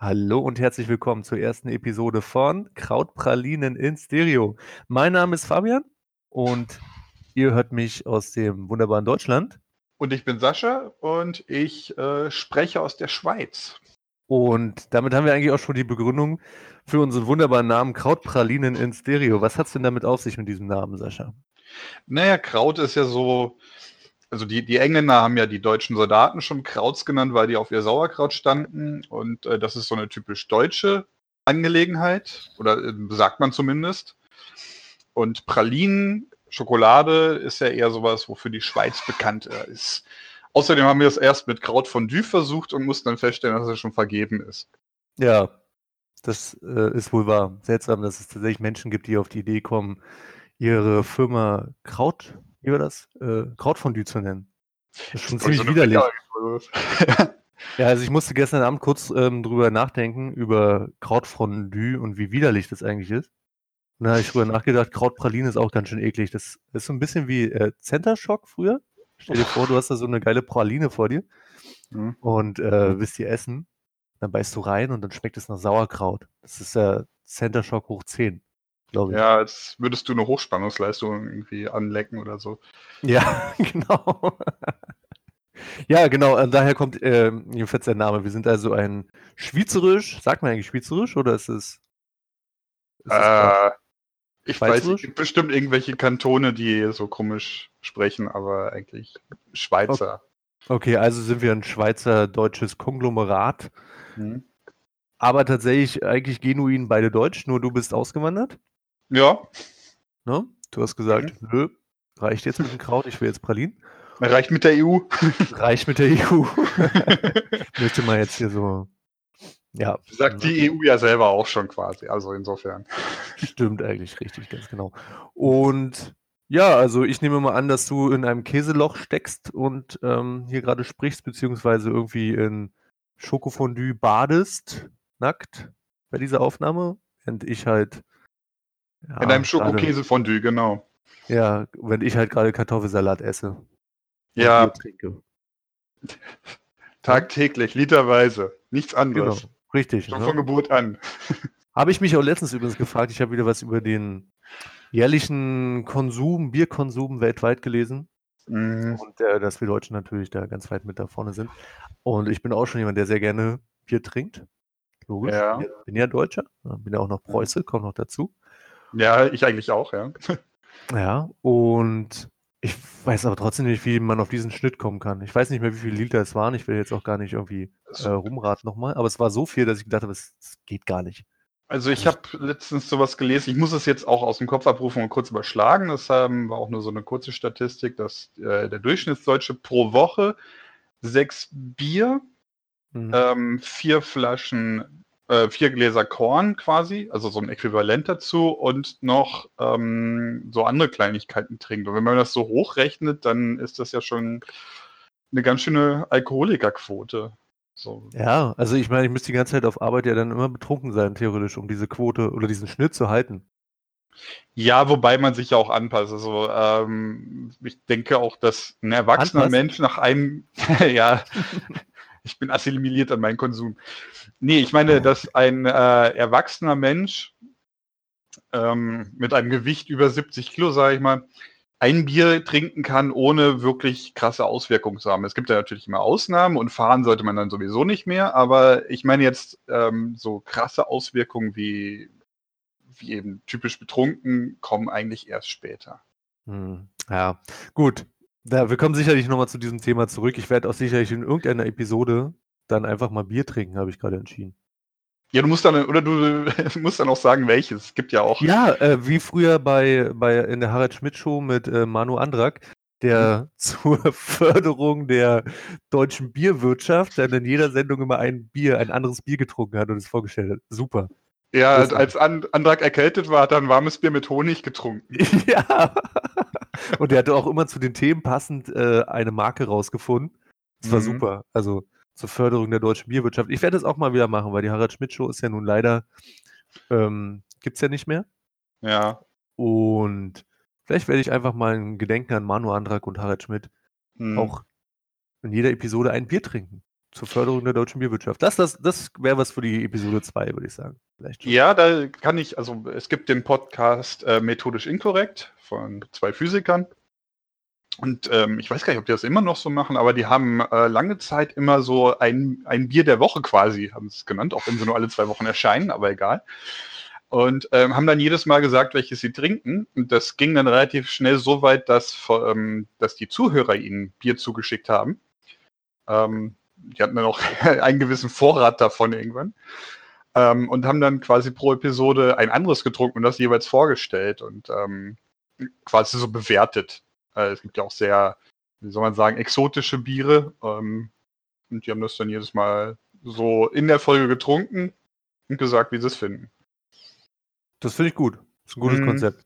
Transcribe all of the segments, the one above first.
Hallo und herzlich willkommen zur ersten Episode von Krautpralinen in Stereo. Mein Name ist Fabian und ihr hört mich aus dem wunderbaren Deutschland. Und ich bin Sascha und ich äh, spreche aus der Schweiz. Und damit haben wir eigentlich auch schon die Begründung für unseren wunderbaren Namen Krautpralinen in Stereo. Was hat es denn damit auf sich mit diesem Namen, Sascha? Naja, Kraut ist ja so, also die, die Engländer haben ja die deutschen Soldaten schon Krauts genannt, weil die auf ihr Sauerkraut standen. Und äh, das ist so eine typisch deutsche Angelegenheit, oder äh, sagt man zumindest. Und Pralinen, Schokolade ist ja eher sowas, wofür die Schweiz bekannt ist. Außerdem haben wir es erst mit Krautfondue versucht und mussten dann feststellen, dass es schon vergeben ist. Ja, das äh, ist wohl wahr. Seltsam, dass es tatsächlich Menschen gibt, die auf die Idee kommen, ihre Firma Kraut wie war das? Äh, Krautfondue zu nennen. Das ist schon ziemlich so widerlich. ja, also ich musste gestern Abend kurz ähm, drüber nachdenken, über Krautfondue und wie widerlich das eigentlich ist. Und da habe ich drüber nachgedacht, Krautpraline ist auch ganz schön eklig. Das ist so ein bisschen wie äh, Center Shock früher. Stell dir vor, du hast da so eine geile Praline vor dir mhm. und äh, willst die essen. Dann beißt du rein und dann schmeckt es nach Sauerkraut. Das ist ja Center Shock hoch 10 glaube ich. Ja, als würdest du eine Hochspannungsleistung irgendwie anlecken oder so. Ja, genau. ja, genau. Daher kommt äh, jedenfalls der Name. Wir sind also ein Schweizerisch. Sagt man eigentlich Schweizerisch oder ist es. Ist äh, ich weiß, es gibt bestimmt irgendwelche Kantone, die so komisch sprechen, aber eigentlich Schweizer. Okay, also sind wir ein Schweizer-deutsches Konglomerat. Mhm. Aber tatsächlich eigentlich genuin beide Deutsch, nur du bist ausgewandert. Ja. Ne? Du hast gesagt, mhm. nö, reicht jetzt mit dem Kraut, ich will jetzt Pralinen. Reicht mit der EU. Reicht mit der EU. Möchte man jetzt hier so. Ja. Sagt die EU ja selber auch schon quasi, also insofern. Stimmt eigentlich richtig, ganz genau. Und ja, also ich nehme mal an, dass du in einem Käseloch steckst und ähm, hier gerade sprichst, beziehungsweise irgendwie in Schokofondue badest, nackt bei dieser Aufnahme, während ich halt ja, In einem Schokokäsefondue, genau. Ja, wenn ich halt gerade Kartoffelsalat esse. Ja. Tagtäglich, literweise. Nichts anderes. Genau, richtig. Schon ne? von Geburt an. Habe ich mich auch letztens übrigens gefragt, ich habe wieder was über den jährlichen Konsum, Bierkonsum weltweit gelesen. Mhm. Und äh, dass wir Deutschen natürlich da ganz weit mit da vorne sind. Und ich bin auch schon jemand, der sehr gerne Bier trinkt. Logisch. Ja. Ich bin ja Deutscher, bin ja auch noch Preuße, kommt noch dazu. Ja, ich eigentlich auch, ja. Ja, und ich weiß aber trotzdem nicht, wie man auf diesen Schnitt kommen kann. Ich weiß nicht mehr, wie viele Liter es waren. Ich will jetzt auch gar nicht irgendwie äh, rumraten nochmal. Aber es war so viel, dass ich gedacht habe, es, geht gar nicht. Also ich habe letztens sowas gelesen. Ich muss es jetzt auch aus dem Kopf abrufen und kurz überschlagen. Das ähm, war auch nur so eine kurze Statistik, dass äh, der Durchschnittsdeutsche pro Woche sechs Bier, mhm. ähm, vier Flaschen äh, vier Gläser Korn quasi, also so ein Äquivalent dazu und noch ähm, so andere Kleinigkeiten trinkt. Und wenn man das so hochrechnet, dann ist das ja schon eine ganz schöne Alkoholikerquote. So. Ja, also ich meine, ich müsste die ganze Zeit auf Arbeit ja dann immer betrunken sein, theoretisch, um diese Quote oder diesen Schnitt zu halten. Ja, wobei man sich ja auch anpasst. Also ähm, ich denke auch, dass ein erwachsener Anpassen? Mensch nach einem, ja, ich bin assimiliert an meinen Konsum. Nee, ich meine, dass ein äh, erwachsener Mensch ähm, mit einem Gewicht über 70 Kilo, sage ich mal, ein Bier trinken kann, ohne wirklich krasse Auswirkungen zu haben. Es gibt ja natürlich immer Ausnahmen und fahren sollte man dann sowieso nicht mehr, aber ich meine jetzt ähm, so krasse Auswirkungen wie, wie eben typisch betrunken kommen eigentlich erst später. Hm, ja, gut. Ja, wir kommen sicherlich nochmal zu diesem Thema zurück. Ich werde auch sicherlich in irgendeiner Episode dann einfach mal Bier trinken, habe ich gerade entschieden. Ja, du musst dann, oder du musst dann auch sagen, welches. Es gibt ja auch. Ja, äh, wie früher bei, bei in der Harald Schmidt Show mit äh, Manu Andrak, der mhm. zur Förderung der deutschen Bierwirtschaft dann in jeder Sendung immer ein Bier, ein anderes Bier getrunken hat und es vorgestellt hat. Super. Ja, als Andrak erkältet war, hat er ein warmes Bier mit Honig getrunken. ja. Und er hatte auch immer zu den Themen passend äh, eine Marke rausgefunden. Das war mhm. super. Also zur Förderung der deutschen Bierwirtschaft. Ich werde das auch mal wieder machen, weil die Harald Schmidt Show ist ja nun leider, ähm, gibt es ja nicht mehr. Ja. Und vielleicht werde ich einfach mal ein Gedenken an Manu Andrak und Harald Schmidt mhm. auch in jeder Episode ein Bier trinken. Zur Förderung der deutschen Bierwirtschaft. Das, das, das wäre was für die Episode 2, würde ich sagen. Vielleicht ja, da kann ich, also es gibt den Podcast äh, Methodisch Inkorrekt von zwei Physikern. Und ähm, ich weiß gar nicht, ob die das immer noch so machen, aber die haben äh, lange Zeit immer so ein, ein Bier der Woche quasi, haben es genannt, auch wenn sie nur alle zwei Wochen erscheinen, aber egal. Und ähm, haben dann jedes Mal gesagt, welches sie trinken. Und das ging dann relativ schnell so weit, dass, ähm, dass die Zuhörer ihnen Bier zugeschickt haben. Ähm, die hatten dann auch einen gewissen Vorrat davon irgendwann. Ähm, und haben dann quasi pro Episode ein anderes getrunken und das jeweils vorgestellt und ähm, quasi so bewertet. Äh, es gibt ja auch sehr, wie soll man sagen, exotische Biere. Ähm, und die haben das dann jedes Mal so in der Folge getrunken und gesagt, wie sie es finden. Das finde ich gut. Das ist ein gutes mhm. Konzept.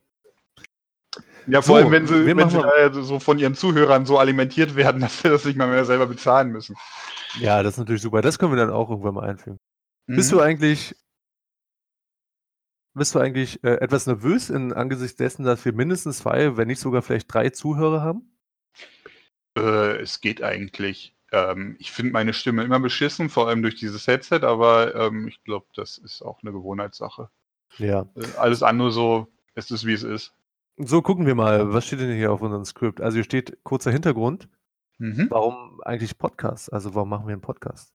Ja, vor so, allem, wenn sie, wenn sie so von ihren Zuhörern so alimentiert werden, dass sie das nicht mal mehr selber bezahlen müssen. Ja, das ist natürlich super. Das können wir dann auch irgendwann mal einfügen. Mhm. Bist du eigentlich, bist du eigentlich äh, etwas nervös in angesichts dessen, dass wir mindestens zwei, wenn nicht sogar vielleicht drei Zuhörer haben? Äh, es geht eigentlich. Ähm, ich finde meine Stimme immer beschissen, vor allem durch dieses Headset, aber ähm, ich glaube, das ist auch eine Gewohnheitssache. Ja. Äh, alles andere so, es ist wie es ist. So, gucken wir mal, was steht denn hier auf unserem Skript? Also hier steht kurzer Hintergrund. Mhm. Warum eigentlich Podcast? Also warum machen wir einen Podcast?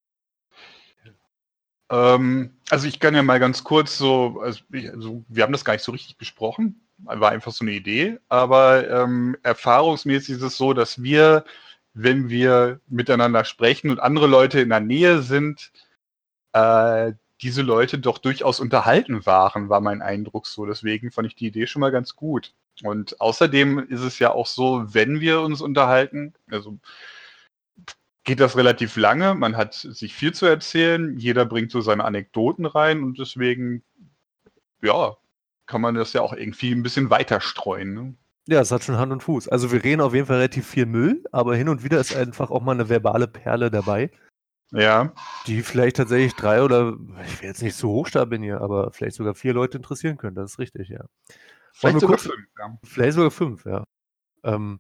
Ähm, also ich kann ja mal ganz kurz so, also, ich, also, wir haben das gar nicht so richtig besprochen, war einfach so eine Idee, aber ähm, erfahrungsmäßig ist es so, dass wir, wenn wir miteinander sprechen und andere Leute in der Nähe sind, äh, diese Leute doch durchaus unterhalten waren, war mein Eindruck so. Deswegen fand ich die Idee schon mal ganz gut. Und außerdem ist es ja auch so, wenn wir uns unterhalten, also geht das relativ lange, man hat sich viel zu erzählen, jeder bringt so seine Anekdoten rein und deswegen, ja, kann man das ja auch irgendwie ein bisschen weiter streuen. Ne? Ja, es hat schon Hand und Fuß. Also wir reden auf jeden Fall relativ viel Müll, aber hin und wieder ist einfach auch mal eine verbale Perle dabei. Ja. Die vielleicht tatsächlich drei oder, ich will jetzt nicht so hoch hier, aber vielleicht sogar vier Leute interessieren können. Das ist richtig, ja. Vielleicht sogar kurz, fünf, ja. Vielleicht sogar fünf, ja. Ähm,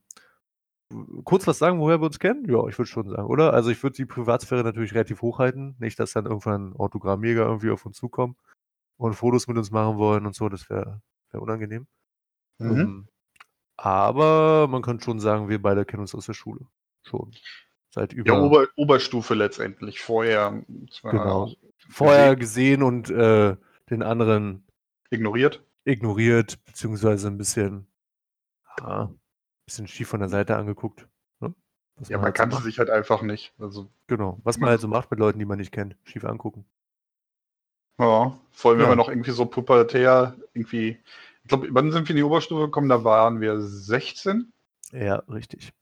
kurz was sagen, woher wir uns kennen? Ja, ich würde schon sagen, oder? Also ich würde die Privatsphäre natürlich relativ hoch halten. Nicht, dass dann irgendwann Autogrammjäger irgendwie auf uns zukommen und Fotos mit uns machen wollen und so. Das wäre wär unangenehm. Mhm. Um, ähm, aber man kann schon sagen, wir beide kennen uns aus der Schule. Schon. Seit über. Ja, Ober, Oberstufe letztendlich. Vorher. Genau. Vorher gesehen und äh, den anderen ignoriert. Ignoriert, beziehungsweise ein bisschen, ja, ein bisschen schief von der Seite angeguckt. Ne? Ja, man, halt kannte so sich halt einfach nicht. Also, genau. Was man halt so macht mit Leuten, die man nicht kennt. Schief angucken. Ja, vor allem, ja. wenn wir noch irgendwie so pubertär irgendwie. Ich glaube, wann sind wir in die Oberstufe gekommen? Da waren wir 16. Ja, richtig.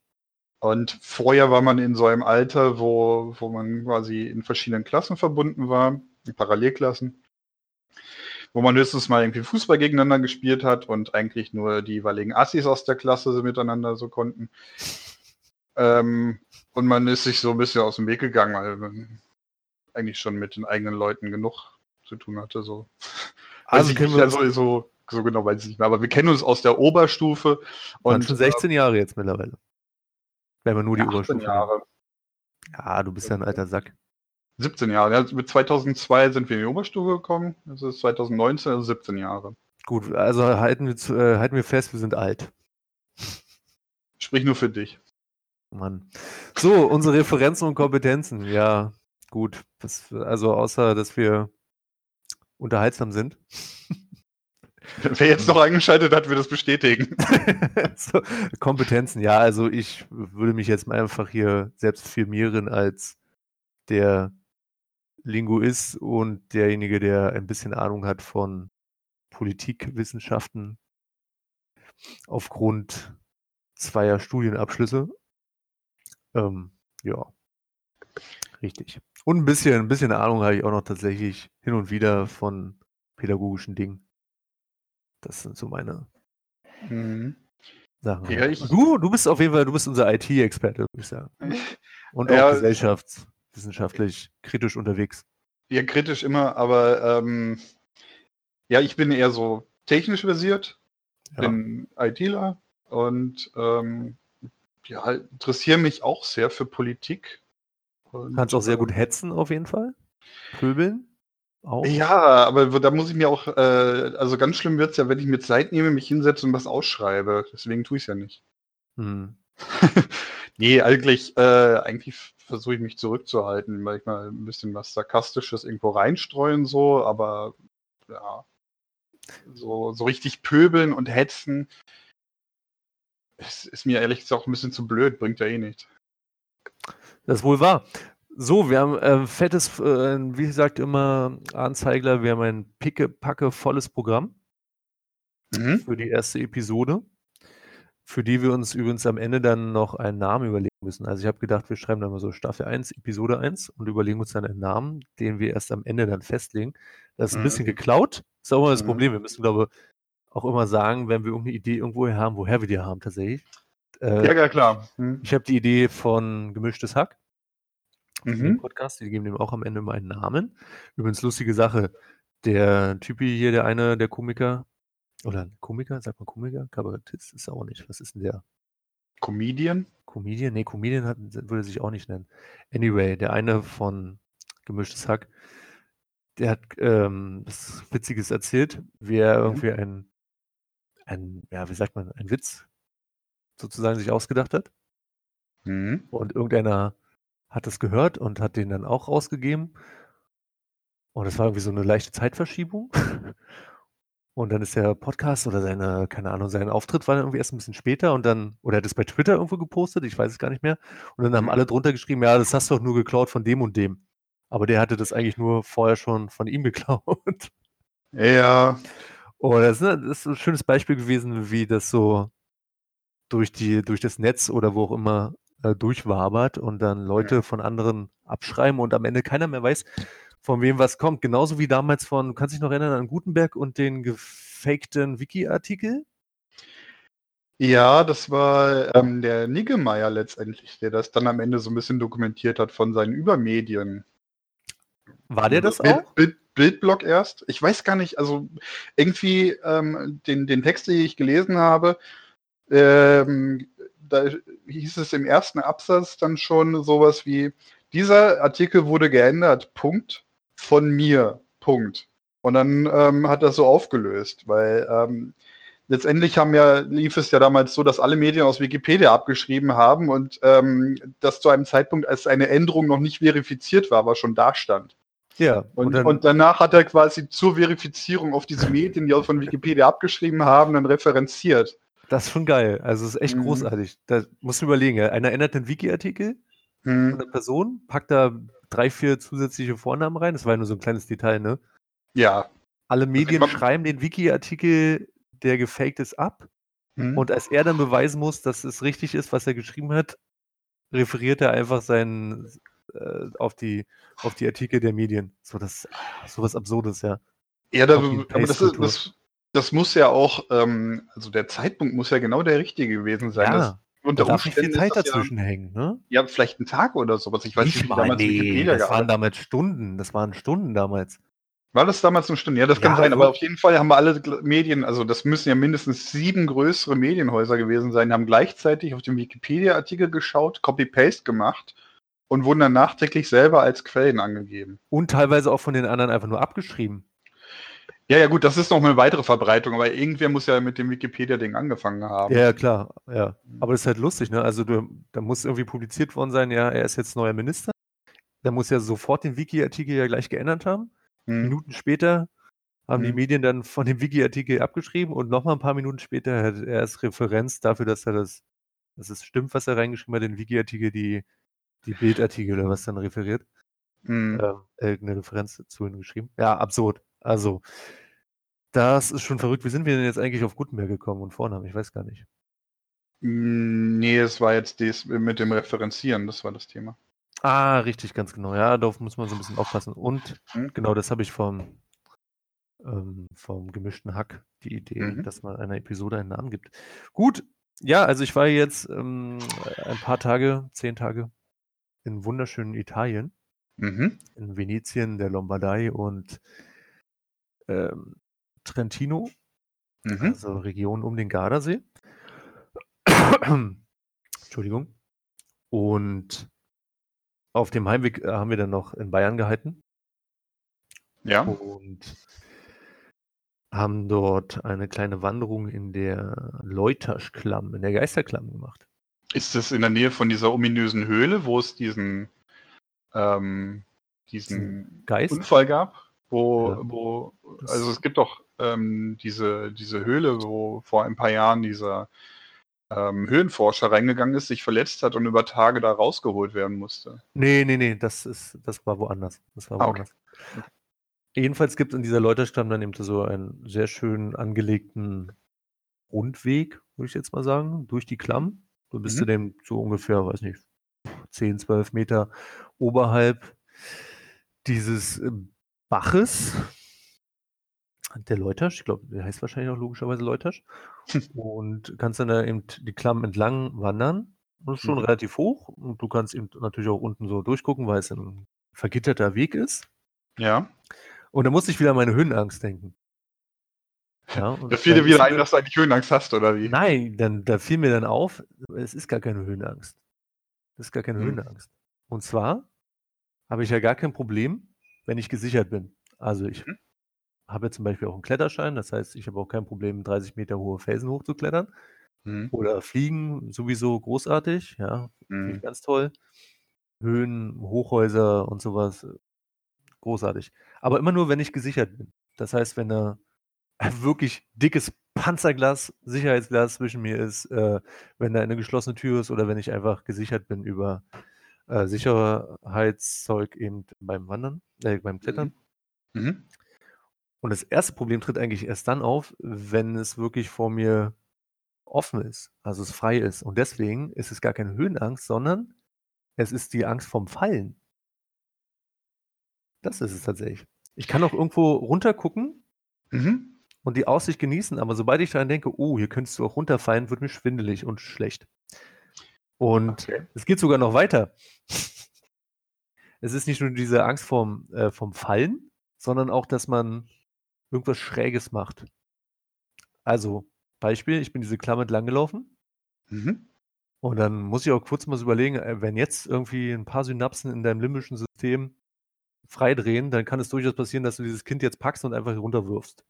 Und vorher war man in so einem Alter, wo, wo man quasi in verschiedenen Klassen verbunden war, in Parallelklassen, wo man höchstens mal irgendwie Fußball gegeneinander gespielt hat und eigentlich nur die jeweiligen Assis aus der Klasse miteinander so konnten. Ähm, und man ist sich so ein bisschen aus dem Weg gegangen, weil man eigentlich schon mit den eigenen Leuten genug zu tun hatte. So. Also kennen wir ja so, genau weiß ich nicht mehr, aber wir kennen uns aus der Oberstufe. Und schon 16 Jahre jetzt mittlerweile. Wenn man nur die Oberstufe Jahre. Ja, du bist ja ein alter Sack. 17 Jahre. Ja, mit 2002 sind wir in die Oberstufe gekommen. Das ist 2019, also 17 Jahre. Gut, also halten wir, äh, halten wir fest, wir sind alt. Sprich nur für dich. Mann. So, unsere Referenzen und Kompetenzen. Ja, gut. Das, also außer, dass wir unterhaltsam sind. Wer jetzt noch eingeschaltet hat, wird das bestätigen. so, Kompetenzen, ja, also ich würde mich jetzt mal einfach hier selbst firmieren als der Linguist und derjenige, der ein bisschen Ahnung hat von Politikwissenschaften aufgrund zweier Studienabschlüsse. Ähm, ja, richtig. Und ein bisschen, ein bisschen Ahnung habe ich auch noch tatsächlich hin und wieder von pädagogischen Dingen. Das sind so meine mhm. Sachen. Ja, du, du bist auf jeden Fall, du bist unser IT-Experte, würde ich sagen. Und auch ja, gesellschaftswissenschaftlich kritisch unterwegs. Ja, kritisch immer, aber ähm, ja, ich bin eher so technisch versiert, ja. bin ITler und ähm, ja, interessiere mich auch sehr für Politik Und, Kannst auch sehr gut ähm hetzen auf jeden Fall. Pöbeln. Auch. Ja, aber da muss ich mir auch, äh, also ganz schlimm wird es ja, wenn ich mir Zeit nehme, mich hinsetze und was ausschreibe. Deswegen tue ich es ja nicht. Hm. nee, eigentlich, äh, eigentlich versuche ich mich zurückzuhalten, manchmal ein bisschen was Sarkastisches irgendwo reinstreuen, so, aber ja, so, so richtig pöbeln und hetzen, ist, ist mir ehrlich gesagt auch ein bisschen zu blöd, bringt ja eh nichts. Das ist wohl wahr. So, wir haben äh, fettes, äh, wie gesagt immer, Anzeigler, wir haben ein picke-packe volles Programm mhm. für die erste Episode, für die wir uns übrigens am Ende dann noch einen Namen überlegen müssen. Also ich habe gedacht, wir schreiben dann mal so Staffel 1, Episode 1 und überlegen uns dann einen Namen, den wir erst am Ende dann festlegen. Das ist ein mhm. bisschen geklaut, ist auch immer das mhm. Problem. Wir müssen, glaube ich, auch immer sagen, wenn wir irgendeine Idee irgendwo haben, woher wir die haben tatsächlich. Äh, ja, ja, klar. Mhm. Ich habe die Idee von Gemischtes Hack. Mhm. Podcast, die geben dem auch am Ende mal einen Namen. Übrigens lustige Sache. Der Typi hier, der eine, der Komiker, oder Komiker, sagt man Komiker? Kabarettist ist er auch nicht. Was ist denn der? Comedian? Comedian? Nee, Comedian hat, würde sich auch nicht nennen. Anyway, der eine von Gemischtes Hack, der hat ähm, was Witziges erzählt, wie er mhm. irgendwie ein, ein, ja, wie sagt man, ein Witz sozusagen sich ausgedacht hat. Mhm. Und irgendeiner hat das gehört und hat den dann auch rausgegeben. Und das war irgendwie so eine leichte Zeitverschiebung. Und dann ist der Podcast oder seine, keine Ahnung, sein Auftritt war dann irgendwie erst ein bisschen später und dann, oder er hat es bei Twitter irgendwo gepostet, ich weiß es gar nicht mehr. Und dann haben mhm. alle drunter geschrieben, ja, das hast du doch nur geklaut von dem und dem. Aber der hatte das eigentlich nur vorher schon von ihm geklaut. Ja. Und das, das ist ein schönes Beispiel gewesen, wie das so durch die, durch das Netz oder wo auch immer äh, durchwabert und dann Leute von anderen abschreiben und am Ende keiner mehr weiß, von wem was kommt. Genauso wie damals von, du kannst dich noch erinnern an Gutenberg und den gefakten Wiki-Artikel? Ja, das war ähm, der Niggemeier letztendlich, der das dann am Ende so ein bisschen dokumentiert hat von seinen Übermedien. War der das auch? Bild, Bildblock erst. Ich weiß gar nicht, also irgendwie ähm, den, den Text, den ich gelesen habe, ähm, da hieß es im ersten Absatz dann schon sowas wie, dieser Artikel wurde geändert, Punkt, von mir, Punkt. Und dann ähm, hat das so aufgelöst, weil ähm, letztendlich haben ja, lief es ja damals so, dass alle Medien aus Wikipedia abgeschrieben haben und ähm, das zu einem Zeitpunkt, als eine Änderung noch nicht verifiziert war, aber schon da stand. Ja. Und, und, dann, und, danach hat er quasi zur Verifizierung auf diese Medien, die auch von Wikipedia abgeschrieben haben, dann referenziert. Das ist schon geil. Also, es ist echt mhm. großartig. Da musst du überlegen, ja. einer ändert den Wiki-Artikel mhm. von der Person, packt da drei, vier zusätzliche Vornamen rein. Das war ja nur so ein kleines Detail, ne? Ja. Alle Medien also, schreiben den Wiki-Artikel, der gefaked ist, ab. Mhm. Und als er dann beweisen muss, dass es richtig ist, was er geschrieben hat, referiert er einfach seinen äh, auf die auf die Artikel der Medien. So das sowas Absurdes, ja. Ja, da, aber das ist, das, das muss ja auch, ähm, also der Zeitpunkt muss ja genau der richtige gewesen sein. Ja. Unter da darf nicht viel Zeit dazwischen ja, hängen, ne? Ja, vielleicht ein Tag oder sowas. Ich weiß nicht, wie damals nee, Das waren damals Stunden. Das waren Stunden damals. War das damals eine Stunde? Ja, das kann ja, sein, aber auf jeden Fall haben wir alle Medien, also das müssen ja mindestens sieben größere Medienhäuser gewesen sein, haben gleichzeitig auf den Wikipedia-Artikel geschaut, Copy-Paste gemacht und wurden dann nachträglich selber als Quellen angegeben. Und teilweise auch von den anderen einfach nur abgeschrieben. Ja, ja, gut, das ist noch eine weitere Verbreitung, aber irgendwer muss ja mit dem Wikipedia-Ding angefangen haben. Ja, klar, ja. Aber das ist halt lustig, ne? Also, du, da muss irgendwie publiziert worden sein, ja, er ist jetzt neuer Minister. Da muss ja sofort den Wiki-Artikel ja gleich geändert haben. Hm. Minuten später haben hm. die Medien dann von dem Wiki-Artikel abgeschrieben und nochmal ein paar Minuten später hat er als Referenz dafür, dass er das, dass es stimmt, was er reingeschrieben hat, den Wiki-Artikel, die, die Bildartikel oder was dann referiert. Hm. Äh, eine Referenz zu ihm geschrieben. Ja, absurd. Also, das ist schon verrückt. Wie sind wir denn jetzt eigentlich auf Gutenberg gekommen und Vornamen? Ich weiß gar nicht. Hm, nee, es war jetzt das mit dem Referenzieren, das war das Thema. Ah, richtig, ganz genau. Ja, darauf muss man so ein bisschen aufpassen. Und mhm. genau, das habe ich vom, ähm, vom gemischten Hack, die Idee, mhm. dass man einer Episode einen Namen gibt. Gut, ja, also ich war jetzt ähm, ein paar Tage, zehn Tage in wunderschönen Italien, mhm. in Venetien, der Lombardei und ähm, Trentino, mhm. also Region um den Gardasee. Entschuldigung. Und auf dem Heimweg äh, haben wir dann noch in Bayern gehalten. Ja. Und haben dort eine kleine Wanderung in der Leuterschklamm, in der Geisterklamm gemacht. Ist das in der Nähe von dieser ominösen Höhle, wo es diesen, ähm, diesen Geist? Unfall gab? Wo, Ja. wo, also es gibt doch ähm, diese, diese Höhle, wo vor ein paar Jahren dieser ähm, Höhenforscher reingegangen ist, sich verletzt hat und über Tage da rausgeholt werden musste. Nee, nee, nee, das ist, das war woanders. Das war Ah, okay. woanders. Jedenfalls gibt es in dieser Leuterstamm dann eben so einen sehr schön angelegten Rundweg, würde ich jetzt mal sagen, durch die Klamm. Du bist Mhm. du dem so ungefähr, weiß nicht, 10, 12 Meter oberhalb dieses äh, Baches. Der Leutersch, ich glaube, der heißt wahrscheinlich auch logischerweise Leutersch. und kannst dann da eben die Klamm entlang wandern. Und ist schon Mhm. relativ hoch. Und du kannst eben natürlich auch unten so durchgucken, weil es ein vergitterter Weg ist. Ja. Und da musste ich wieder an meine Höhenangst denken. Ja, Da fiel dir wieder ein, dass du eigentlich Höhenangst hast, oder wie? Nein, dann, da fiel mir dann auf, es ist gar keine Höhenangst. Das ist gar keine Hm. Höhenangst. Und zwar habe ich ja gar kein Problem, wenn ich gesichert bin. Also ich Mhm. Habe zum Beispiel auch einen Kletterschein, das heißt, ich habe auch kein Problem, 30 Meter hohe Felsen hochzuklettern. Mhm. Oder fliegen, sowieso großartig, ja, finde ich Mhm. ganz toll. Höhen, Hochhäuser und sowas, großartig. Aber immer nur, wenn ich gesichert bin. Das heißt, wenn da ein wirklich dickes Panzerglas, Sicherheitsglas zwischen mir ist, äh, wenn da eine geschlossene Tür ist oder wenn ich einfach gesichert bin über äh, Sicherheitszeug eben beim Wandern, äh, beim Klettern. Mhm. Und das erste Problem tritt eigentlich erst dann auf, wenn es wirklich vor mir offen ist, also es frei ist. Und deswegen ist es gar keine Höhenangst, sondern es ist die Angst vom Fallen. Das ist es tatsächlich. Ich kann auch irgendwo runtergucken Mhm. und die Aussicht genießen, aber sobald ich daran denke, oh, hier könntest du auch runterfallen, wird mir schwindelig und schlecht. Und Okay. es geht sogar noch weiter. Es ist nicht nur diese Angst vorm, äh, vom Fallen, sondern auch, dass man irgendwas Schräges macht. Also, Beispiel, ich bin diese Klamm entlang gelaufen Mhm. und dann muss ich auch kurz mal so überlegen, äh, wenn jetzt irgendwie ein paar Synapsen in deinem limbischen System freidrehen, dann kann es durchaus passieren, dass du dieses Kind jetzt packst und einfach runterwirfst.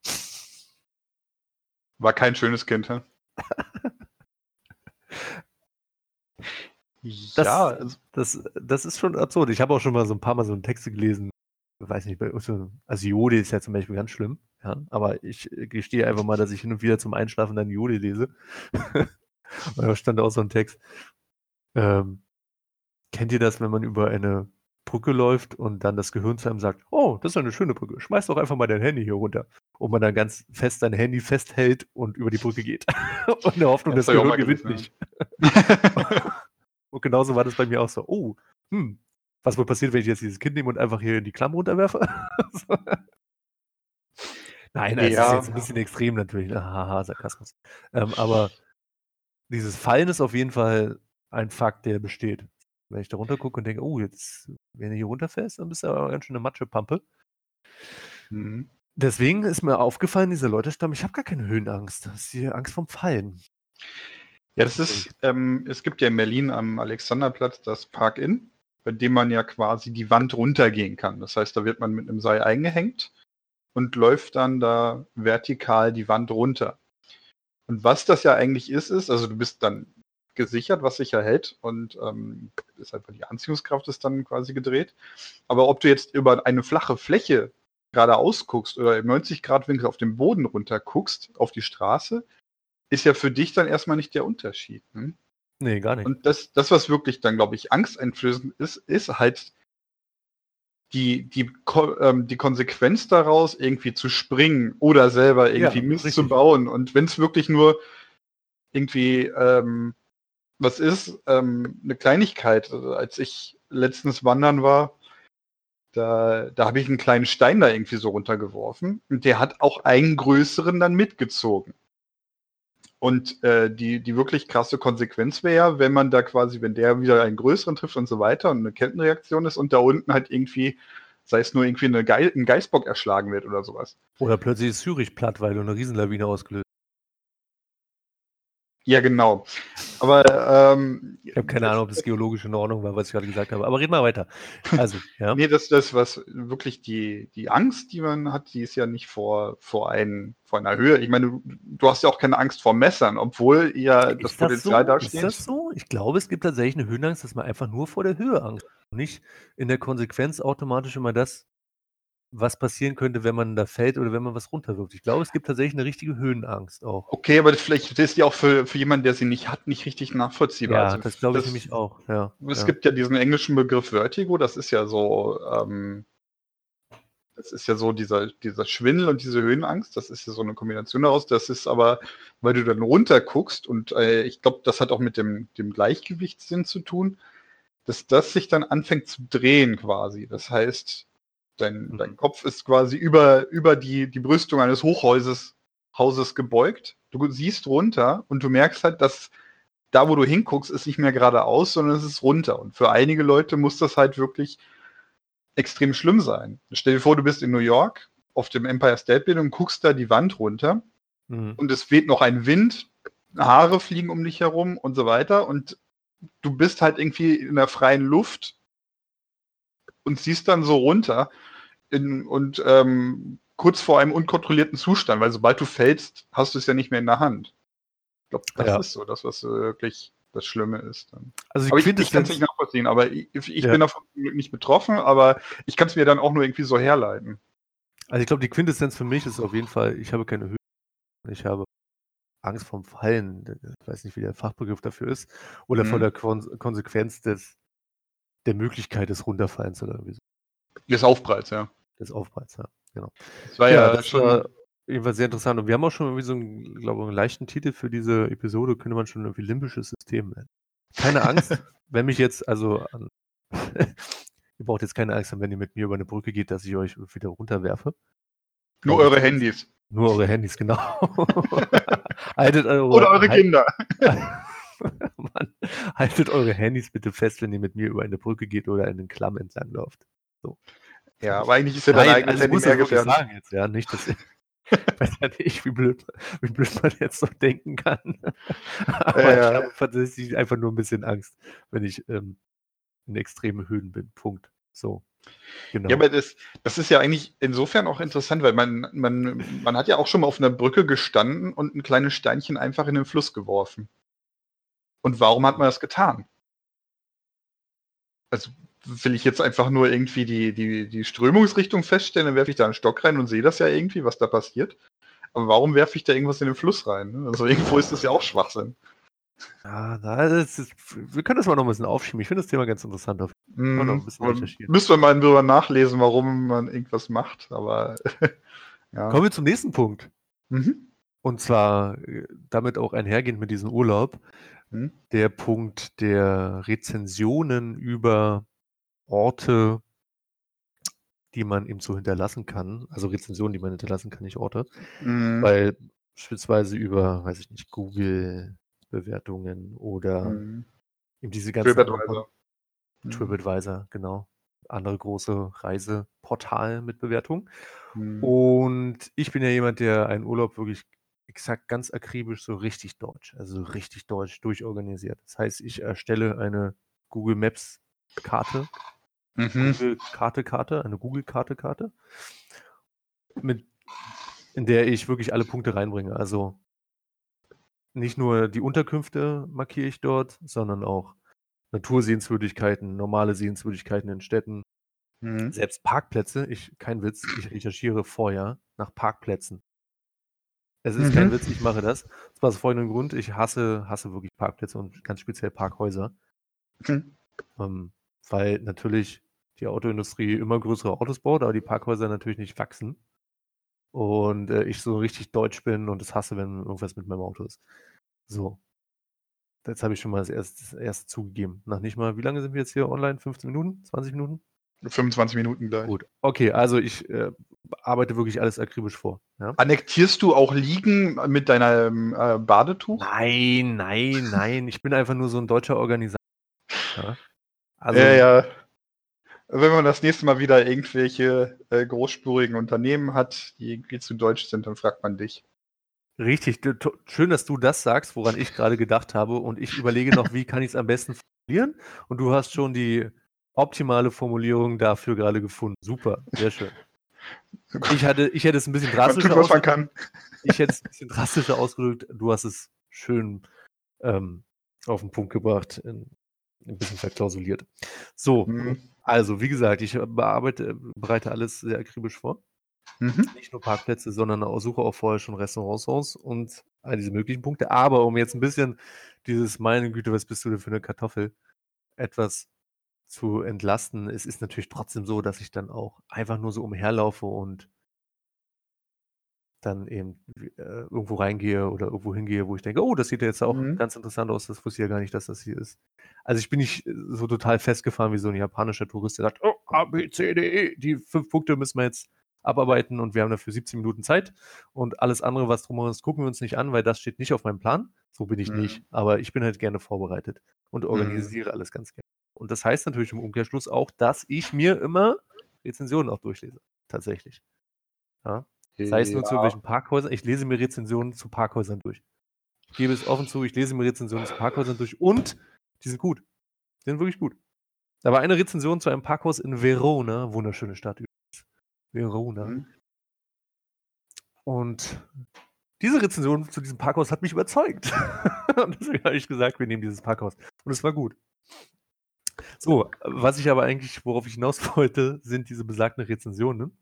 War kein schönes Kind, hä? Das, ja, also, das, das ist schon absurd. Ich habe auch schon mal so ein paar Mal so Texte gelesen. Ich weiß nicht, bei also Jode ist ja zum Beispiel ganz schlimm, ja. Aber ich äh, gestehe einfach mal, dass ich hin und wieder zum Einschlafen dann Jode lese. und da stand auch so ein Text. Ähm, kennt ihr das, wenn man über eine Brücke läuft und dann das Gehirn zu einem sagt, oh, das ist eine schöne Brücke, schmeiß doch einfach mal dein Handy hier runter. Und man dann ganz fest sein Handy festhält und über die Brücke geht. und in der Hoffnung, Das das Gehirn gewinnt gelesen, nicht. Und genauso war das bei mir auch so. Oh, hm, was wohl passiert, wenn ich jetzt dieses Kind nehme und einfach hier in die Klamm runterwerfe? Nein, das Ja. ist jetzt ein bisschen extrem natürlich. ne? Haha, Sarkasmus. Ähm, aber dieses Fallen ist auf jeden Fall ein Fakt, der besteht. Wenn ich da runter gucke und denke, oh, jetzt, wenn du hier runterfällst, dann bist du aber ganz schön eine Matschepampe. Mhm. Deswegen ist mir aufgefallen, diese Leute stammen, ich habe gar keine Höhenangst. Das ist die Angst vom Fallen. Ja, das ist, ähm, es gibt ja in Berlin am Alexanderplatz das Park-In, bei dem man ja quasi die Wand runtergehen kann. Das heißt, da wird man mit einem Seil eingehängt und läuft dann da vertikal die Wand runter. Und was das ja eigentlich ist, ist, also du bist dann gesichert, was sich ja hält und ähm, ist einfach die Anziehungskraft ist dann quasi gedreht. Aber ob du jetzt über eine flache Fläche geradeaus guckst oder im 90 Grad Winkel auf den Boden runter guckst, auf die Straße, ist ja für dich dann erstmal nicht der Unterschied. Ne? Nee, gar nicht. Und das, das, was wirklich dann, glaube ich, angsteinflößend ist, ist halt die, die, ähm, die Konsequenz daraus, irgendwie zu springen oder selber irgendwie Ja, Mist richtig. zu bauen. Und wenn es wirklich nur irgendwie ähm, was ist, ähm, eine Kleinigkeit. Also, als ich letztens wandern war, da, da habe ich einen kleinen Stein da irgendwie so runtergeworfen und der hat auch einen größeren dann mitgezogen. Und äh, die, die wirklich krasse Konsequenz wäre wenn man da quasi, wenn der wieder einen größeren trifft und so weiter und eine Kettenreaktion ist und da unten halt irgendwie, sei es nur irgendwie eine Ge ein Geißbock erschlagen wird oder sowas. Oder plötzlich ist Zürich platt, weil du eine Riesenlawine ausgelöst Ja, genau. Aber ähm, ich habe keine Ahnung, ob das geologisch in Ordnung war, was ich gerade gesagt habe. Aber red mal weiter. Also, ja. nee, das, das, was wirklich die, die Angst, die man hat, die ist ja nicht vor, vor, ein, vor einer Höhe. Ich meine, du, du hast ja auch keine Angst vor Messern, obwohl ja das ist Potenzial das so? dasteht. Ist das so? Ich glaube, es gibt tatsächlich eine Höhenangst, dass man einfach nur vor der Höhe Angst hat. Nicht in der Konsequenz automatisch immer das was passieren könnte, wenn man da fällt oder wenn man was runterwirft. Ich glaube, es gibt tatsächlich eine richtige Höhenangst auch. Okay, aber vielleicht ist die auch für, für jemanden, der sie nicht hat, nicht richtig nachvollziehbar. Ja, also, das glaube ich das, nämlich auch. Ja, es ja. gibt ja diesen englischen Begriff Vertigo, das ist ja so, ähm, das ist ja so dieser, dieser Schwindel und diese Höhenangst, das ist ja so eine Kombination daraus. Das ist aber, weil du dann runter guckst und äh, ich glaube, das hat auch mit dem, dem Gleichgewichtssinn zu tun, dass das sich dann anfängt zu drehen quasi. Das heißt, Dein, mhm. dein Kopf ist quasi über, über die, die Brüstung eines Hochhauses Hauses gebeugt. Du siehst runter und du merkst halt, dass da, wo du hinguckst, ist nicht mehr geradeaus, sondern es ist runter. Und für einige Leute muss das halt wirklich extrem schlimm sein. Stell dir vor, du bist in New York auf dem Empire State Building und guckst da die Wand runter mhm. und es weht noch ein Wind, Haare fliegen um dich herum und so weiter und du bist halt irgendwie in der freien Luft und ziehst dann so runter in, und ähm, kurz vor einem unkontrollierten Zustand, weil sobald du fällst, hast du es ja nicht mehr in der Hand. Ich glaube, das ja. ist so das, was wirklich das Schlimme ist. Dann. Also ich, ich, kann es nicht nachvollziehen, aber ich, ich ja. bin davon nicht betroffen, aber ich kann es mir dann auch nur irgendwie so herleiten. Also ich glaube, die Quintessenz für mich ist auf jeden Fall, ich habe keine Höhe, ich habe Angst vorm Fallen. Ich weiß nicht, wie der Fachbegriff dafür ist. Oder mhm. vor der Kon Konsequenz des, der Möglichkeit des Runterfallens oder irgendwie so. Des Aufpreis, ja. Des Aufpreis, ja, genau. Das war ja, ja das schon. War jedenfalls sehr interessant. Und wir haben auch schon irgendwie so einen, glaube ich, einen leichten Titel für diese Episode, könnte man schon irgendwie limbisches System nennen. Keine Angst, wenn mich jetzt, also an, ihr braucht jetzt keine Angst haben, wenn ihr mit mir über eine Brücke geht, dass ich euch wieder runterwerfe. Nur eure Handys. Nur eure Handys, genau. haltet eure, Oder eure Kinder. Mann, haltet eure Handys bitte fest, wenn ihr mit mir über eine Brücke geht oder einen Klamm entlang läuft. So. Ja, aber eigentlich ist ja dein eigenes also Handy mehr gefährlich. sagen jetzt, ja, nicht, dass ich weiß ja nicht, wie blöd, wie blöd man jetzt so denken kann. aber ja, ja. ich habe tatsächlich einfach nur ein bisschen Angst, wenn ich ähm, in extremen Höhen bin. Punkt. So. Genau. Ja, aber das, das ist ja eigentlich insofern auch interessant, weil man, man, man hat ja auch schon mal auf einer Brücke gestanden und ein kleines Steinchen einfach in den Fluss geworfen. Und warum hat man das getan? Also will ich jetzt einfach nur irgendwie die, die, die Strömungsrichtung feststellen, dann werfe ich da einen Stock rein und sehe das ja irgendwie, was da passiert. Aber warum werfe ich da irgendwas in den Fluss rein? Ne? Also irgendwo ist das ja auch Schwachsinn. Ja, das ist, wir können das mal noch ein bisschen aufschieben. Ich finde das Thema ganz interessant. Auf mm, Müsste man mal drüber nachlesen, warum man irgendwas macht, aber ja. Kommen wir zum nächsten Punkt. Mhm. Und zwar äh, damit auch einhergehend mit diesem Urlaub. Mhm. Der Punkt der Rezensionen über Orte, die man eben so hinterlassen kann, also Rezensionen, die man hinterlassen kann, nicht Orte, mhm. weil beispielsweise über, weiß ich nicht, Google-Bewertungen oder mhm. eben diese ganzen TripAdvisor. Mhm. TripAdvisor, genau. Andere große Reiseportale mit Bewertung. Mhm. Und ich bin ja jemand, der einen Urlaub wirklich exakt ganz akribisch so richtig deutsch, also richtig deutsch durchorganisiert. Das heißt, ich erstelle eine Google Maps Karte Mhm. Google-Karte-Karte, eine Google-Karte-Karte, mit, in der ich wirklich alle Punkte reinbringe. Also nicht nur die Unterkünfte markiere ich dort, sondern auch Natursehenswürdigkeiten, normale Sehenswürdigkeiten in Städten, mhm. selbst Parkplätze. Ich, kein Witz, ich recherchiere vorher nach Parkplätzen. Es ist mhm. kein Witz, ich mache das. Das war aus folgendem Grund. Ich hasse, hasse wirklich Parkplätze und ganz speziell Parkhäuser. Mhm. Ähm, weil natürlich die Autoindustrie immer größere Autos baut, aber die Parkhäuser natürlich nicht wachsen. Und äh, ich so richtig deutsch bin und es hasse, wenn irgendwas mit meinem Auto ist. So. Jetzt habe ich schon mal das erste, das erste zugegeben. Nach nicht mal, wie lange sind wir jetzt hier online? 15 Minuten? 20 Minuten? 25 Minuten gleich. Gut. Okay, also ich äh, arbeite wirklich alles akribisch vor. Ja? Annektierst du auch Liegen mit deinem äh, Badetuch? Nein, nein, nein. Ich bin einfach nur so ein deutscher Organisator. Ja? Also, ja, ja wenn man das nächste Mal wieder irgendwelche äh, großspurigen Unternehmen hat, die irgendwie zu deutsch sind, dann fragt man dich. Richtig, schön, dass du das sagst, woran ich gerade gedacht habe. Und ich überlege noch, wie kann ich es am besten formulieren? Und du hast schon die optimale Formulierung dafür gerade gefunden. Super, sehr schön. Ich, hatte, ich hätte es ein bisschen drastischer tut, man kann. Ich hätte es ein bisschen drastischer ausgedrückt. Du hast es schön ähm, auf den Punkt gebracht, ein bisschen verklausuliert. So, mhm. also wie gesagt, ich bearbeite, bereite alles sehr akribisch vor. Mhm. Nicht nur Parkplätze, sondern auch suche auch vorher schon Restaurants aus und all diese möglichen Punkte. Aber um jetzt ein bisschen dieses, meine Güte, was bist du denn für eine Kartoffel, etwas zu entlasten, es ist natürlich trotzdem so, dass ich dann auch einfach nur so umherlaufe und dann eben äh, irgendwo reingehe oder irgendwo hingehe, wo ich denke, oh, das sieht ja jetzt auch mhm. ganz interessant aus, das wusste ich ja gar nicht, dass das hier ist. Also ich bin nicht äh, so total festgefahren wie so ein japanischer Tourist, der sagt, oh, A, B, C, D, E, die fünf Punkte müssen wir jetzt abarbeiten und wir haben dafür 17 Minuten Zeit und alles andere, was drumherum ist, gucken wir uns nicht an, weil das steht nicht auf meinem Plan. So bin ich mhm. nicht, aber ich bin halt gerne vorbereitet und mhm. organisiere mhm. alles ganz gerne. Und das heißt natürlich im Umkehrschluss auch, dass ich mir immer Rezensionen auch durchlese, tatsächlich. Ja? Sei es nur ja. zu welchen Parkhäusern. Ich lese mir Rezensionen zu Parkhäusern durch. Ich gebe es offen zu, ich lese mir Rezensionen zu Parkhäusern durch und die sind gut. Die sind wirklich gut. Da war eine Rezension zu einem Parkhaus in Verona, wunderschöne Stadt Verona. Mhm. Und diese Rezension zu diesem Parkhaus hat mich überzeugt. und deswegen habe ich gesagt, wir nehmen dieses Parkhaus. Und es war gut. So, was ich aber eigentlich, worauf ich hinaus wollte, sind diese besagten Rezensionen.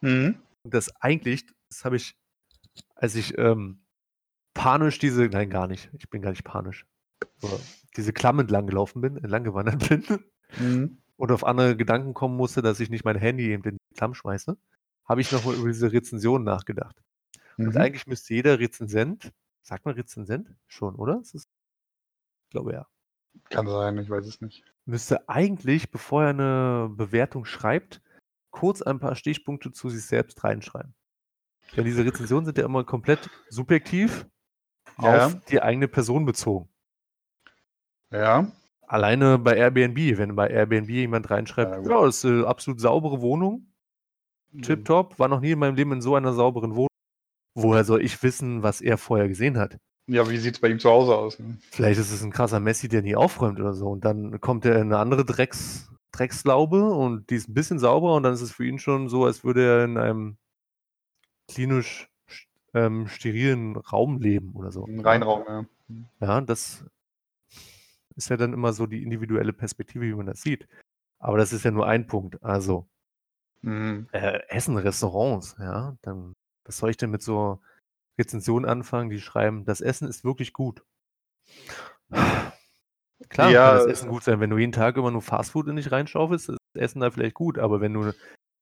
Mhm. Und das eigentlich, das habe ich, als ich ähm, panisch diese, nein, gar nicht, ich bin gar nicht panisch, so, diese Klamm entlang gelaufen bin, entlang gewandert bin mhm. und auf andere Gedanken kommen musste, dass ich nicht mein Handy in den Klamm schmeiße, habe ich nochmal über diese Rezension nachgedacht. Mhm. Und eigentlich müsste jeder Rezensent, sagt man Rezensent? Schon, oder? Ist, ich glaube ja. Kann sein, ich weiß es nicht. Müsste eigentlich, bevor er eine Bewertung schreibt, kurz ein paar Stichpunkte zu sich selbst reinschreiben. Denn diese Rezensionen sind ja immer komplett subjektiv ja. auf die eigene Person bezogen. Ja. Alleine bei Airbnb, wenn bei Airbnb jemand reinschreibt, ja, ja das ist eine absolut saubere Wohnung, tipptopp, war noch nie in meinem Leben in so einer sauberen Wohnung. Woher soll ich wissen, was er vorher gesehen hat? Ja, wie sieht es bei ihm zu Hause aus? Ne? Vielleicht ist es ein krasser Messi, der nie aufräumt oder so. Und dann kommt er in eine andere Drecks, Dreckslaube und die ist ein bisschen sauberer und dann ist es für ihn schon so, als würde er in einem klinisch ähm, sterilen Raum leben oder so. Ein Reinraum, ja. Ja, das ist ja dann immer so die individuelle Perspektive, wie man das sieht. Aber das ist ja nur ein Punkt. Also, mhm. äh, Essen, Restaurants, ja, dann, was soll ich denn mit so Rezensionen anfangen, die schreiben, das Essen ist wirklich gut. Klar, ja, kann das Essen gut sein. Wenn du jeden Tag immer nur Fastfood in dich reinschaufelst, ist das Essen da vielleicht gut. Aber wenn du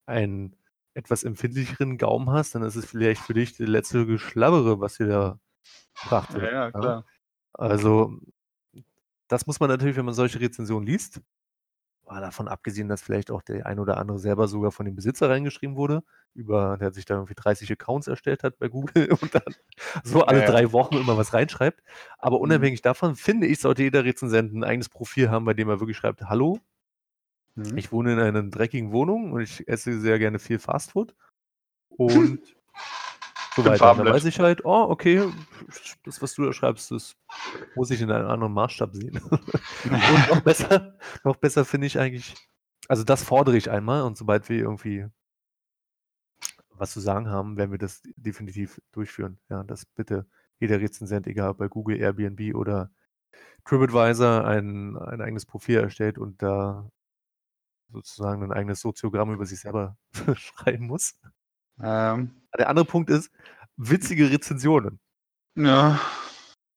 einen etwas empfindlicheren Gaumen hast, dann ist es vielleicht für dich der letzte Geschlabbere, was dir da gebracht wird. Ja, ja, klar. Also, das muss man natürlich, wenn man solche Rezensionen liest, war davon abgesehen, dass vielleicht auch der ein oder andere selber sogar von dem Besitzer reingeschrieben wurde, über, der sich da irgendwie 30 Accounts erstellt hat bei Google und dann so alle ja, drei Wochen immer was reinschreibt. Aber mhm. unabhängig mhm. davon finde ich, sollte jeder Rezensent ein eigenes Profil haben, bei dem er wirklich schreibt, hallo, mhm. ich wohne in einer dreckigen Wohnung und ich esse sehr gerne viel Fastfood und so weiter. Dann weiß ich halt, oh, okay, das, was du da schreibst, das muss ich in einem anderen Maßstab sehen. und noch besser, noch besser finde ich eigentlich, also das fordere ich einmal und sobald wir irgendwie was zu sagen haben, werden wir das definitiv durchführen. Ja, dass bitte jeder Rezensent, egal ob bei Google, Airbnb oder TripAdvisor, ein, ein eigenes Profil erstellt und da sozusagen ein eigenes Soziogramm über sich selber schreiben muss. Ähm. Der andere Punkt ist, witzige Rezensionen. Ja.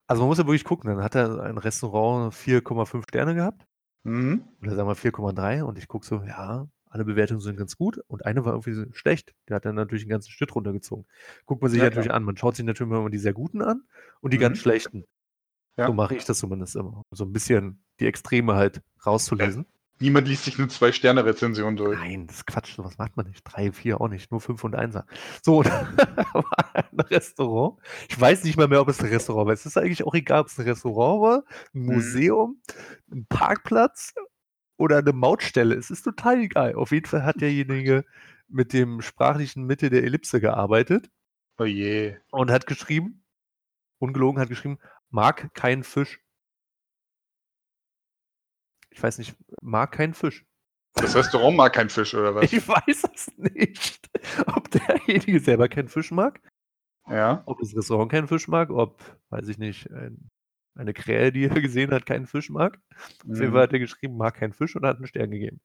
Also man muss ja wirklich gucken, dann hat er ein Restaurant 4,5 Sterne gehabt. Mhm. Oder sagen wir 4,3 und ich gucke so, ja, alle Bewertungen sind ganz gut und eine war irgendwie schlecht. Der hat dann natürlich einen ganzen Schnitt runtergezogen. Guckt man sich ja, natürlich klar. an. Man schaut sich natürlich immer die sehr guten an und die mhm. ganz schlechten. Ja. So mache ich das zumindest immer. So ein bisschen die Extreme halt rauszulesen. Niemand liest sich eine Zwei-Sterne-Rezension durch. Nein, das ist Quatsch, was macht man nicht. Drei, vier auch nicht, nur fünf und einser. So, war ein Restaurant. Ich weiß nicht mal mehr, ob es ein Restaurant war. Es ist eigentlich auch egal, ob es ein Restaurant war, ein mhm. Museum, ein Parkplatz oder eine Mautstelle. Es ist total egal. Auf jeden Fall hat derjenige mit dem sprachlichen Mitte der Ellipse gearbeitet. Oh je. Und hat geschrieben, ungelogen hat geschrieben, mag keinen Fisch. Ich weiß nicht, mag keinen Fisch. Das Restaurant mag keinen Fisch, oder was? Ich weiß es nicht. Ob derjenige selber keinen Fisch mag, Ja. ob das Restaurant keinen Fisch mag, ob, weiß ich nicht, ein, eine Krähe, die er gesehen hat, keinen Fisch mag. Auf jeden Mhm. Fall hat er geschrieben, mag keinen Fisch und hat einen Stern gegeben.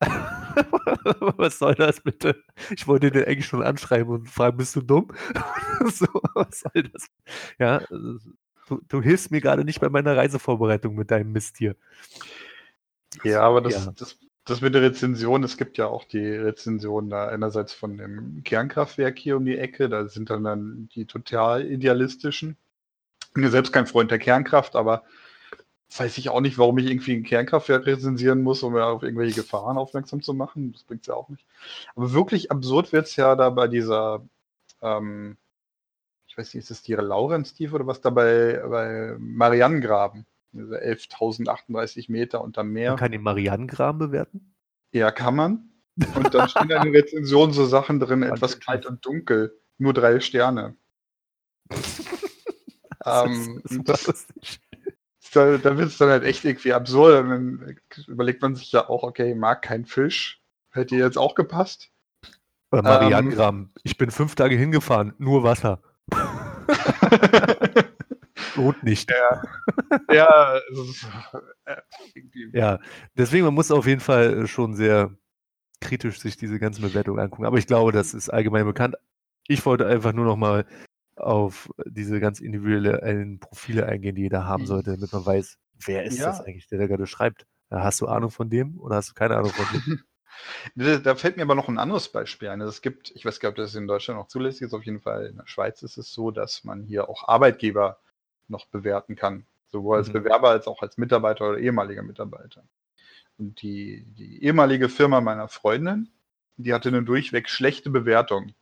was soll das bitte? Ich wollte den eigentlich schon anschreiben und fragen, bist du dumm? so, was soll das? Ja, also, du, du hilfst mir gerade nicht bei meiner Reisevorbereitung mit deinem Mist hier. Ja, aber das, Ja. Das, das mit der Rezension, es gibt ja auch die Rezension da einerseits von dem Kernkraftwerk hier um die Ecke, da sind dann, dann die total idealistischen. Ich bin ja selbst kein Freund der Kernkraft, aber weiß ich auch nicht, warum ich irgendwie ein Kernkraftwerk rezensieren muss, um ja auf irgendwelche Gefahren aufmerksam zu machen. Das bringt ja auch nicht. Aber wirklich absurd wird es ja da bei dieser, ähm, ich weiß nicht, ist es die Laurenz-Tief oder was da bei, bei Marianengraben? Diese 11.038 Meter unterm Meer. Man kann den Marianengraben bewerten. Ja, kann man. Und dann stehen da in den Rezensionen so Sachen drin, etwas kalt und dunkel. Nur drei Sterne. ähm, das, das, das, das, da da wird es dann halt echt irgendwie absurd. Und dann überlegt man sich ja auch, okay, mag kein Fisch. Hätte jetzt auch gepasst. Oder Marianengraben. ich bin fünf Tage hingefahren, nur Wasser. Lohnt nicht. Ja, ja, ist, äh, Ja, deswegen, man muss auf jeden Fall äh, schon sehr kritisch sich diese ganzen Bewertungen angucken. Aber ich glaube, das ist allgemein bekannt. Ich wollte einfach nur noch mal auf diese ganz individuellen Profile eingehen, die jeder haben sollte, damit man weiß, wer ist Ja. das eigentlich, der da gerade schreibt. Ja, Hast du Ahnung von dem oder hast du keine Ahnung von dem? Da, fällt mir aber noch ein anderes Beispiel ein. Also Es gibt, ich weiß gar nicht, ob das in Deutschland noch zulässig ist, auf jeden Fall in der Schweiz ist es so, dass man hier auch Arbeitgeber noch bewerten kann. Sowohl als Mhm. Bewerber als auch als Mitarbeiter oder ehemaliger Mitarbeiter. Und die, die ehemalige Firma meiner Freundin, die hatte eine durchweg schlechte Bewertung.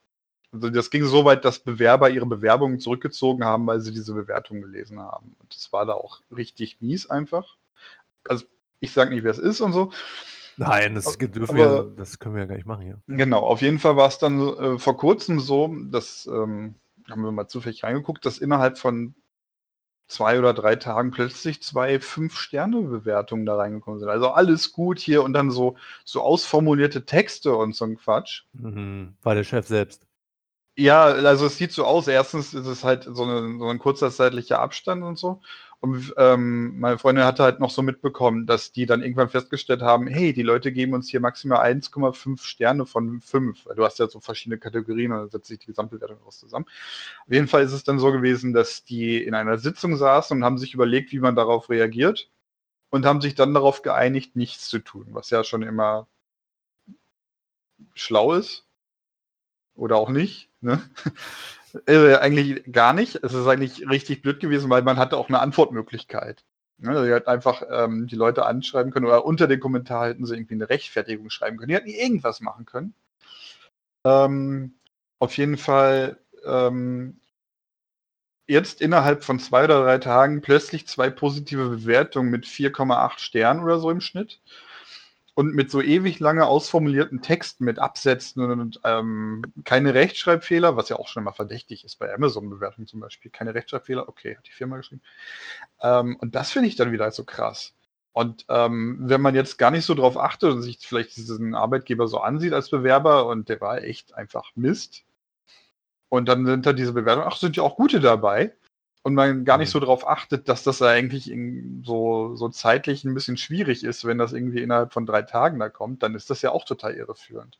Also das ging so weit, dass Bewerber ihre Bewerbungen zurückgezogen haben, weil sie diese Bewertung gelesen haben. Und das war da auch richtig mies einfach. Also ich sage nicht, wer es ist und so, Nein, das, dürfen wir, das können wir ja gar nicht machen hier. Genau, auf jeden Fall war es dann äh, vor kurzem so, dass ähm, haben wir mal zufällig reingeguckt, dass innerhalb von zwei oder drei Tagen plötzlich zwei Fünf-Sterne-Bewertungen da reingekommen sind. Also alles gut hier und dann so, so ausformulierte Texte und so ein Quatsch. Mhm. War der Chef selbst. Ja, also es sieht so aus. Erstens ist es halt so, eine, so ein kurzer zeitlicher Abstand und so. Und ähm, meine Freundin hatte halt noch so mitbekommen, dass die dann irgendwann festgestellt haben, hey, die Leute geben uns hier maximal 1,5 Sterne von 5. Du hast ja so verschiedene Kategorien und dann setzt sich die Gesamtbewertung daraus zusammen. Auf jeden Fall ist es dann so gewesen, dass die in einer Sitzung saßen und haben sich überlegt, wie man darauf reagiert und haben sich dann darauf geeinigt, nichts zu tun, was ja schon immer schlau ist. Oder auch nicht. Ne? Äh, eigentlich gar nicht. Es ist eigentlich richtig blöd gewesen, weil man hatte auch eine Antwortmöglichkeit. Ne? Also, hat einfach ähm, die Leute anschreiben können oder unter den Kommentar hätten sie irgendwie eine Rechtfertigung schreiben können. Die hätten irgendwas machen können. Ähm, auf jeden Fall ähm, jetzt innerhalb von zwei oder drei Tagen plötzlich zwei positive Bewertungen mit 4,8 Sternen oder so im Schnitt. Und mit so ewig lange ausformulierten Texten mit Absätzen und ähm, keine Rechtschreibfehler, was ja auch schon mal verdächtig ist bei Amazon-Bewertungen zum Beispiel. Keine Rechtschreibfehler, okay, hat die Firma geschrieben. Ähm, und das finde ich dann wieder so krass. Und ähm, wenn man jetzt gar nicht so drauf achtet und sich vielleicht diesen Arbeitgeber so ansieht als Bewerber und der war echt einfach Mist. Und dann sind da diese Bewertungen, ach, sind ja auch gute dabei. Und man gar nicht Mhm. so darauf achtet, dass das ja eigentlich in so, so zeitlich ein bisschen schwierig ist, wenn das irgendwie innerhalb von drei Tagen da kommt, dann ist das ja auch total irreführend.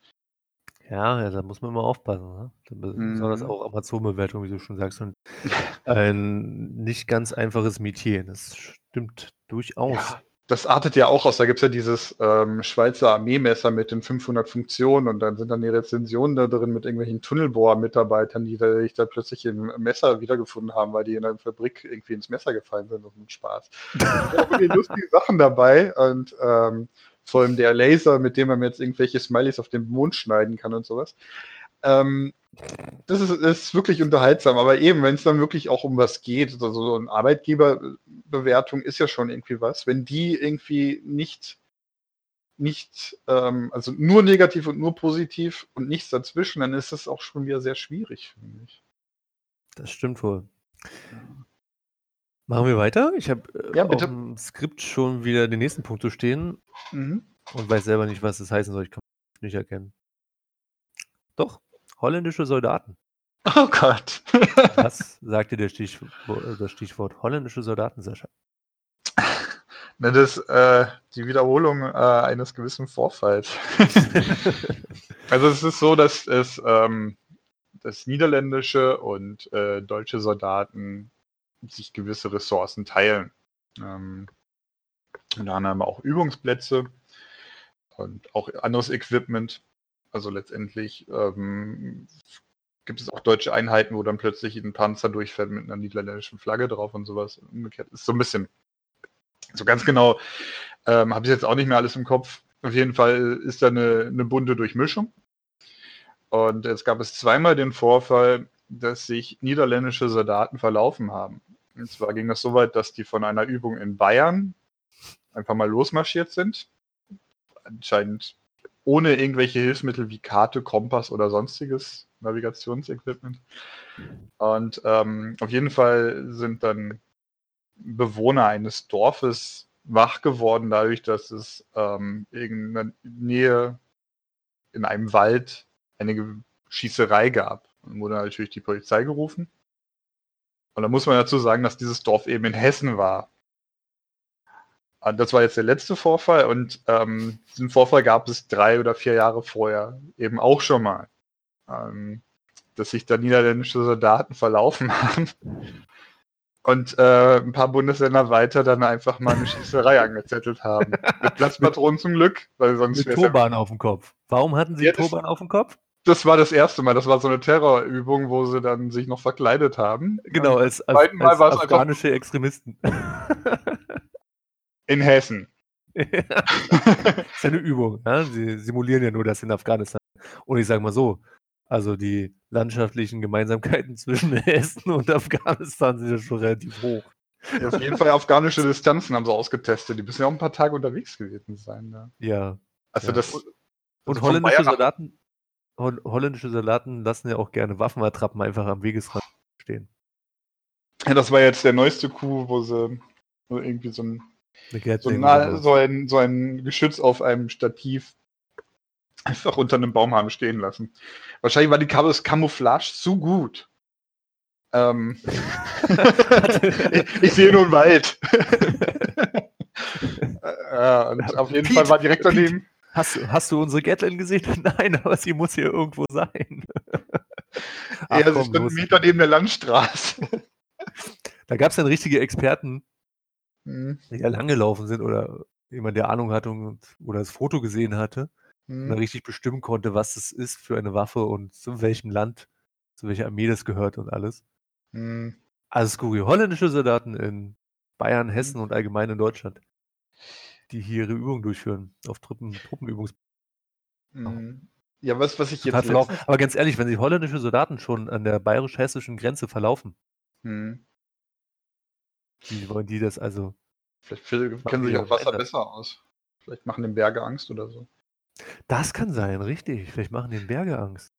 Ja, ja, da muss man mal aufpassen. Ne? Besonders Mhm. auch Amazon-Bewertung, wie du schon sagst. Und ein nicht ganz einfaches Metier. Das stimmt durchaus. Ja, das artet ja auch aus. Da gibt es ja dieses ähm, Schweizer Armeemesser mit den 500 Funktionen und dann sind dann die Rezensionen da drin mit irgendwelchen Tunnelbohr-Mitarbeitern, die sich da plötzlich im Messer wiedergefunden haben, weil die in der Fabrik irgendwie ins Messer gefallen sind und mit Spaß. Da sind lustigen Sachen dabei und ähm, vor allem der Laser, mit dem man jetzt irgendwelche Smileys auf den Mond schneiden kann und sowas. Ähm, das ist, ist wirklich unterhaltsam, aber eben, wenn es dann wirklich auch um was geht, also so eine Arbeitgeberbewertung ist ja schon irgendwie was, wenn die irgendwie nicht, nicht, ähm, also nur negativ und nur positiv und nichts dazwischen, dann ist das auch schon wieder sehr schwierig, finde ich. Das stimmt wohl. Machen wir weiter? Ich habe äh, Ja, auf dem Skript schon wieder den nächsten Punkt zu stehen Mhm. und weiß selber nicht, was das heißen soll. Ich kann es nicht erkennen. Doch, holländische Soldaten. Oh Gott. Was sagte der Stichwort, das Stichwort holländische Soldaten, Sascha? Ne, das äh, die Wiederholung äh, eines gewissen Vorfalls. also es ist so, dass es ähm, dass niederländische und äh, deutsche Soldaten sich gewisse Ressourcen teilen. Ähm, unter anderem auch Übungsplätze und auch anderes Equipment. Also letztendlich ähm, gibt es auch deutsche Einheiten, wo dann plötzlich ein Panzer durchfährt mit einer niederländischen Flagge drauf und sowas. Umgekehrt ist so ein bisschen so ganz genau ähm, habe ich jetzt auch nicht mehr alles im Kopf. Auf jeden Fall ist da eine, eine bunte Durchmischung. Und jetzt gab es zweimal den Vorfall, dass sich niederländische Soldaten verlaufen haben. Und zwar ging es so weit, dass die von einer Übung in Bayern einfach mal losmarschiert sind. Anscheinend ohne irgendwelche Hilfsmittel wie Karte, Kompass oder sonstiges Navigationsequipment. Und ähm, auf jeden Fall sind dann Bewohner eines Dorfes wach geworden, dadurch, dass es ähm, in der Nähe in einem Wald eine Schießerei gab. Dann wurde natürlich die Polizei gerufen. Und da muss man dazu sagen, dass dieses Dorf eben in Hessen war. Und das war jetzt der letzte Vorfall und ähm, diesen Vorfall gab es drei oder vier Jahre vorher eben auch schon mal. Ähm, dass sich da niederländische Soldaten verlaufen haben und äh, ein paar Bundesländer weiter dann einfach mal eine Schießerei angezettelt haben. Mit Platzpatronen zum Glück, weil sonst ja- Turban auf dem Kopf. Warum hatten sie Ja, Turban auf dem Kopf? Das war das erste Mal. Das war so eine Terrorübung, wo sie dann sich noch verkleidet haben. Genau, als, als, zweiten Mal als war es einfach- afghanische Extremisten. In Hessen. das ist ja eine Übung. Ja? Sie simulieren ja nur das in Afghanistan. Und ich sage mal so, also die landschaftlichen Gemeinsamkeiten zwischen Hessen und Afghanistan sind ja schon relativ hoch. Ja, auf jeden Fall afghanische Distanzen haben sie ausgetestet. Die müssen ja auch ein paar Tage unterwegs gewesen sein. Ja. Ja. Also Ja. das. Und also von holländische Soldaten, Hol holländische Soldaten lassen ja auch gerne Waffenattrappen einfach am Wegesrand stehen. Ja, das war jetzt der neueste Coup, wo sie wo irgendwie so ein, so, oder so. ein, so ein Geschütz auf einem Stativ einfach unter einem Baum haben stehen lassen. Wahrscheinlich war die Kam- das Camouflage zu gut. Ähm, ich, ich sehe nur einen Wald. ja, und auf jeden Pete, Fall war direkt daneben. Hast, du- hast du unsere Gatlin gesehen? Nein, aber sie muss hier irgendwo sein. Ach, Er komm, ist einen los. Meter neben der Landstraße. Da gab es dann richtige Experten, Hm, die da langgelaufen sind oder jemand, der Ahnung hatte und, oder das Foto gesehen hatte und dann hm. richtig bestimmen konnte, was das ist für eine Waffe und zu welchem Land, zu welcher Armee das gehört und alles. Hm. Also skurril. Holländische Soldaten in Bayern, Hessen und allgemein in Deutschland, die hier ihre Übungen durchführen, auf Truppen, Truppenübungs Hm. Ja, was, was ich total jetzt verlaufen. Aber ganz ehrlich, wenn sich holländische Soldaten schon an der bayerisch-hessischen Grenze verlaufen, hm. Wie wollen die das also? Vielleicht kennen sich auch auch Wasser besser aus. Vielleicht machen den Berge Angst oder so. Das kann sein, richtig. Vielleicht machen den Berge Angst.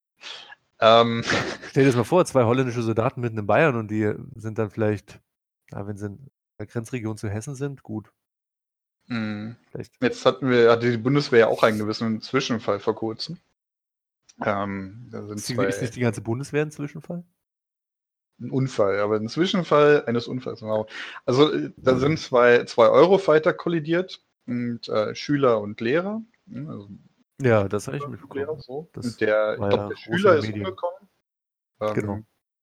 Ähm, Stell dir das mal vor, zwei holländische Soldaten mitten in Bayern und die sind dann vielleicht, na, wenn sie in der Grenzregion zu Hessen sind, gut. hm. Vielleicht. Jetzt hatten wir, hatte die Bundeswehr ja auch einen gewissen Zwischenfall vor kurzem. Ähm, da sind Ist, zwei, ist nicht die ganze Bundeswehr ein Zwischenfall? Ein Unfall, aber ein Zwischenfall eines Unfalls. Genau. Also äh, da sind zwei, zwei Eurofighter kollidiert und äh, Schüler und Lehrer. Also Ja, das habe ich Lehrer, mitbekommen. so. Das und der, ich glaube, der Schüler ist Medien. umgekommen. Ähm, Genau.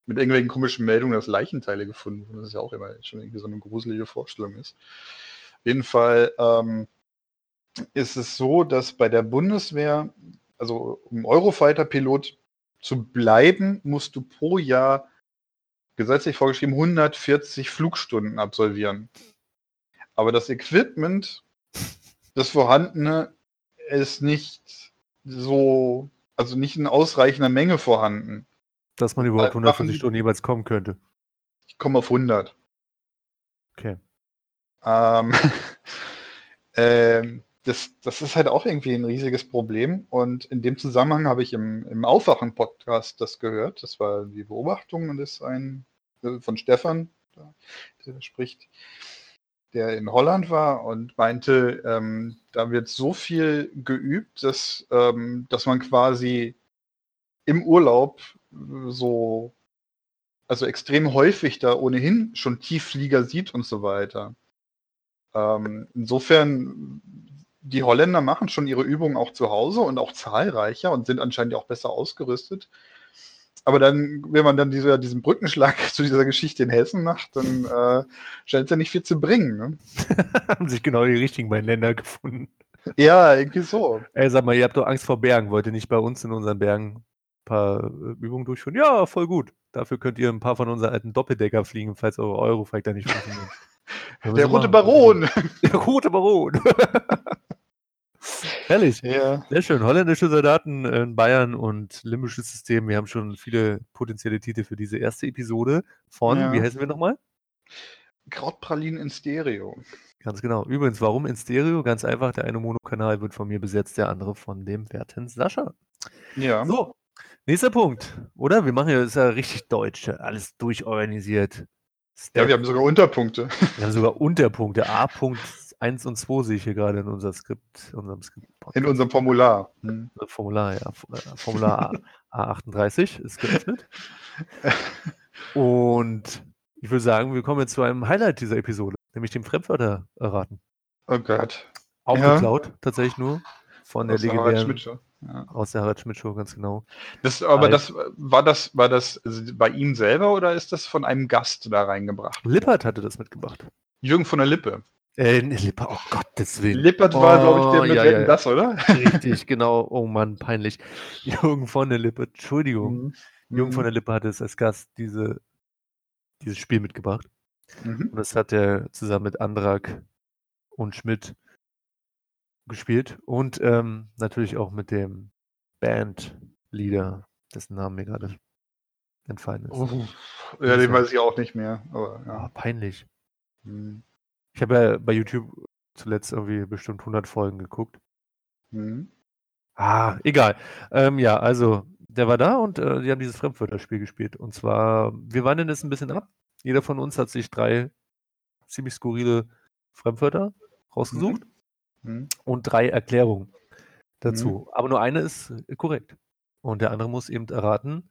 Mit irgendwelchen komischen Meldungen, dass Leichenteile gefunden wurden. Das ist ja auch immer schon irgendwie so eine gruselige Vorstellung ist. Auf jeden Fall ähm, ist es so, dass bei der Bundeswehr, also um Eurofighter-Pilot zu bleiben, musst du pro Jahr gesetzlich vorgeschrieben 140 Flugstunden absolvieren. Aber das Equipment, das vorhandene, ist nicht so, also nicht in ausreichender Menge vorhanden. Dass man überhaupt Machen 140 die- Stunden jeweils kommen könnte. Ich komme auf 100. Okay. Ähm, ähm, das, das ist halt auch irgendwie ein riesiges Problem. Und in dem Zusammenhang habe ich im, im Aufwachen-Podcast das gehört. Das war die Beobachtung und ist ein äh, von Stefan, der spricht, der in Holland war und meinte, ähm, da wird so viel geübt, dass, ähm, dass man quasi im Urlaub so, also extrem häufig da ohnehin schon Tiefflieger sieht und so weiter. Ähm, insofern, die Holländer machen schon ihre Übungen auch zu Hause und auch zahlreicher und sind anscheinend auch besser ausgerüstet. Aber dann, wenn man dann diese, diesen Brückenschlag zu dieser Geschichte in Hessen macht, dann äh, scheint es ja nicht viel zu bringen. Ne? Haben sich genau die richtigen beiden Länder gefunden. Ja, irgendwie so. Ey, sag mal, ihr habt doch Angst vor Bergen. Wollt ihr nicht bei uns in unseren Bergen ein paar äh, Übungen durchführen? Ja, voll gut. Dafür könnt ihr ein paar von unseren alten Doppeldecker fliegen, falls eure Euroflight da nicht funktioniert. Der rote Baron. Der rote Baron. Herrlich. Ja. Sehr schön. Holländische Soldaten in Bayern und limbisches System. Wir haben schon viele potenzielle Titel für diese erste Episode von, Ja. wie heißen wir nochmal? Krautpralinen in Stereo. Ganz genau. Übrigens, warum in Stereo? Ganz einfach, der eine Monokanal wird von mir besetzt, der andere von dem werten Sascha. Ja. So, nächster Punkt. Oder? Wir machen ja, das ist ja richtig deutsch. Alles durchorganisiert. ja, wir haben sogar Unterpunkte. wir haben sogar Unterpunkte. A. Punkt 1 und 2 sehe ich hier gerade in unser Skript, unserem Skript. In unserem Formular. Hm. Formular, ja. Äh, Formular A, A38 ist geöffnet. Und ich würde sagen, wir kommen jetzt zu einem Highlight dieser Episode, nämlich dem Fremdwörter erraten. Oh Gott. Auch Ja. geklaut, tatsächlich nur von der Aus der Harald legendären, Schmidt Show. Ja. aus der Harald Schmidt Show, ganz genau. Das, aber das war das, war das bei ihm selber oder ist das von einem Gast da reingebracht? Lippert hatte das mitgebracht. Jürgen von der Lippe. Äh, Lippert, oh Gottes Willen. Lippert war, glaube ich, der Oh, mit ja, Wetten, ja. das, oder? Richtig, genau. Oh Mann, peinlich. Jürgen von der Lippe, Entschuldigung. Mhm. Jürgen von der Lippe hatte es als Gast diese, dieses Spiel mitgebracht. Mhm. Und das hat er zusammen mit Andrak und Schmidt gespielt. Und ähm, natürlich auch mit dem Bandleader, dessen Namen mir gerade entfallen ist. Oh. Ja, den weiß ich auch nicht mehr. Aber, ja. peinlich. Mhm. Ich habe ja bei YouTube zuletzt irgendwie bestimmt 100 Folgen geguckt. Mhm. Ah, egal. Ähm, ja, also der war da und äh, die haben dieses Fremdwörterspiel gespielt. Und zwar, wir wandeln es ein bisschen ab. Jeder von uns hat sich drei ziemlich skurrile Fremdwörter rausgesucht Mhm. und drei Erklärungen dazu. Aber nur eine ist korrekt. Und der andere muss eben erraten,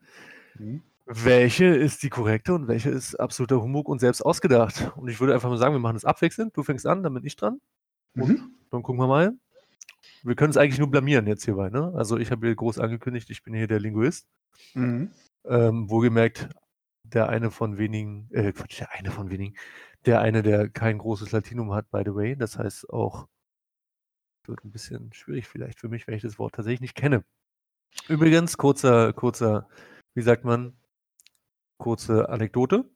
Mhm. Welche ist die korrekte und welche ist absoluter Humbug und selbst ausgedacht. Und ich würde einfach mal sagen, wir machen es abwechselnd. Du fängst an, dann bin ich dran. Mhm. Dann gucken wir mal. Wir können es eigentlich nur blamieren jetzt hierbei. Ne? Also ich habe hier groß angekündigt, ich bin hier der Linguist. Mhm. Ähm, wohlgemerkt, der eine von wenigen, äh, Quatsch, der eine von wenigen, der eine, der kein großes Latinum hat, by the way. Das heißt auch, wird ein bisschen schwierig vielleicht für mich, wenn ich das Wort tatsächlich nicht kenne. Übrigens, kurzer, kurzer, wie sagt man, kurze Anekdote.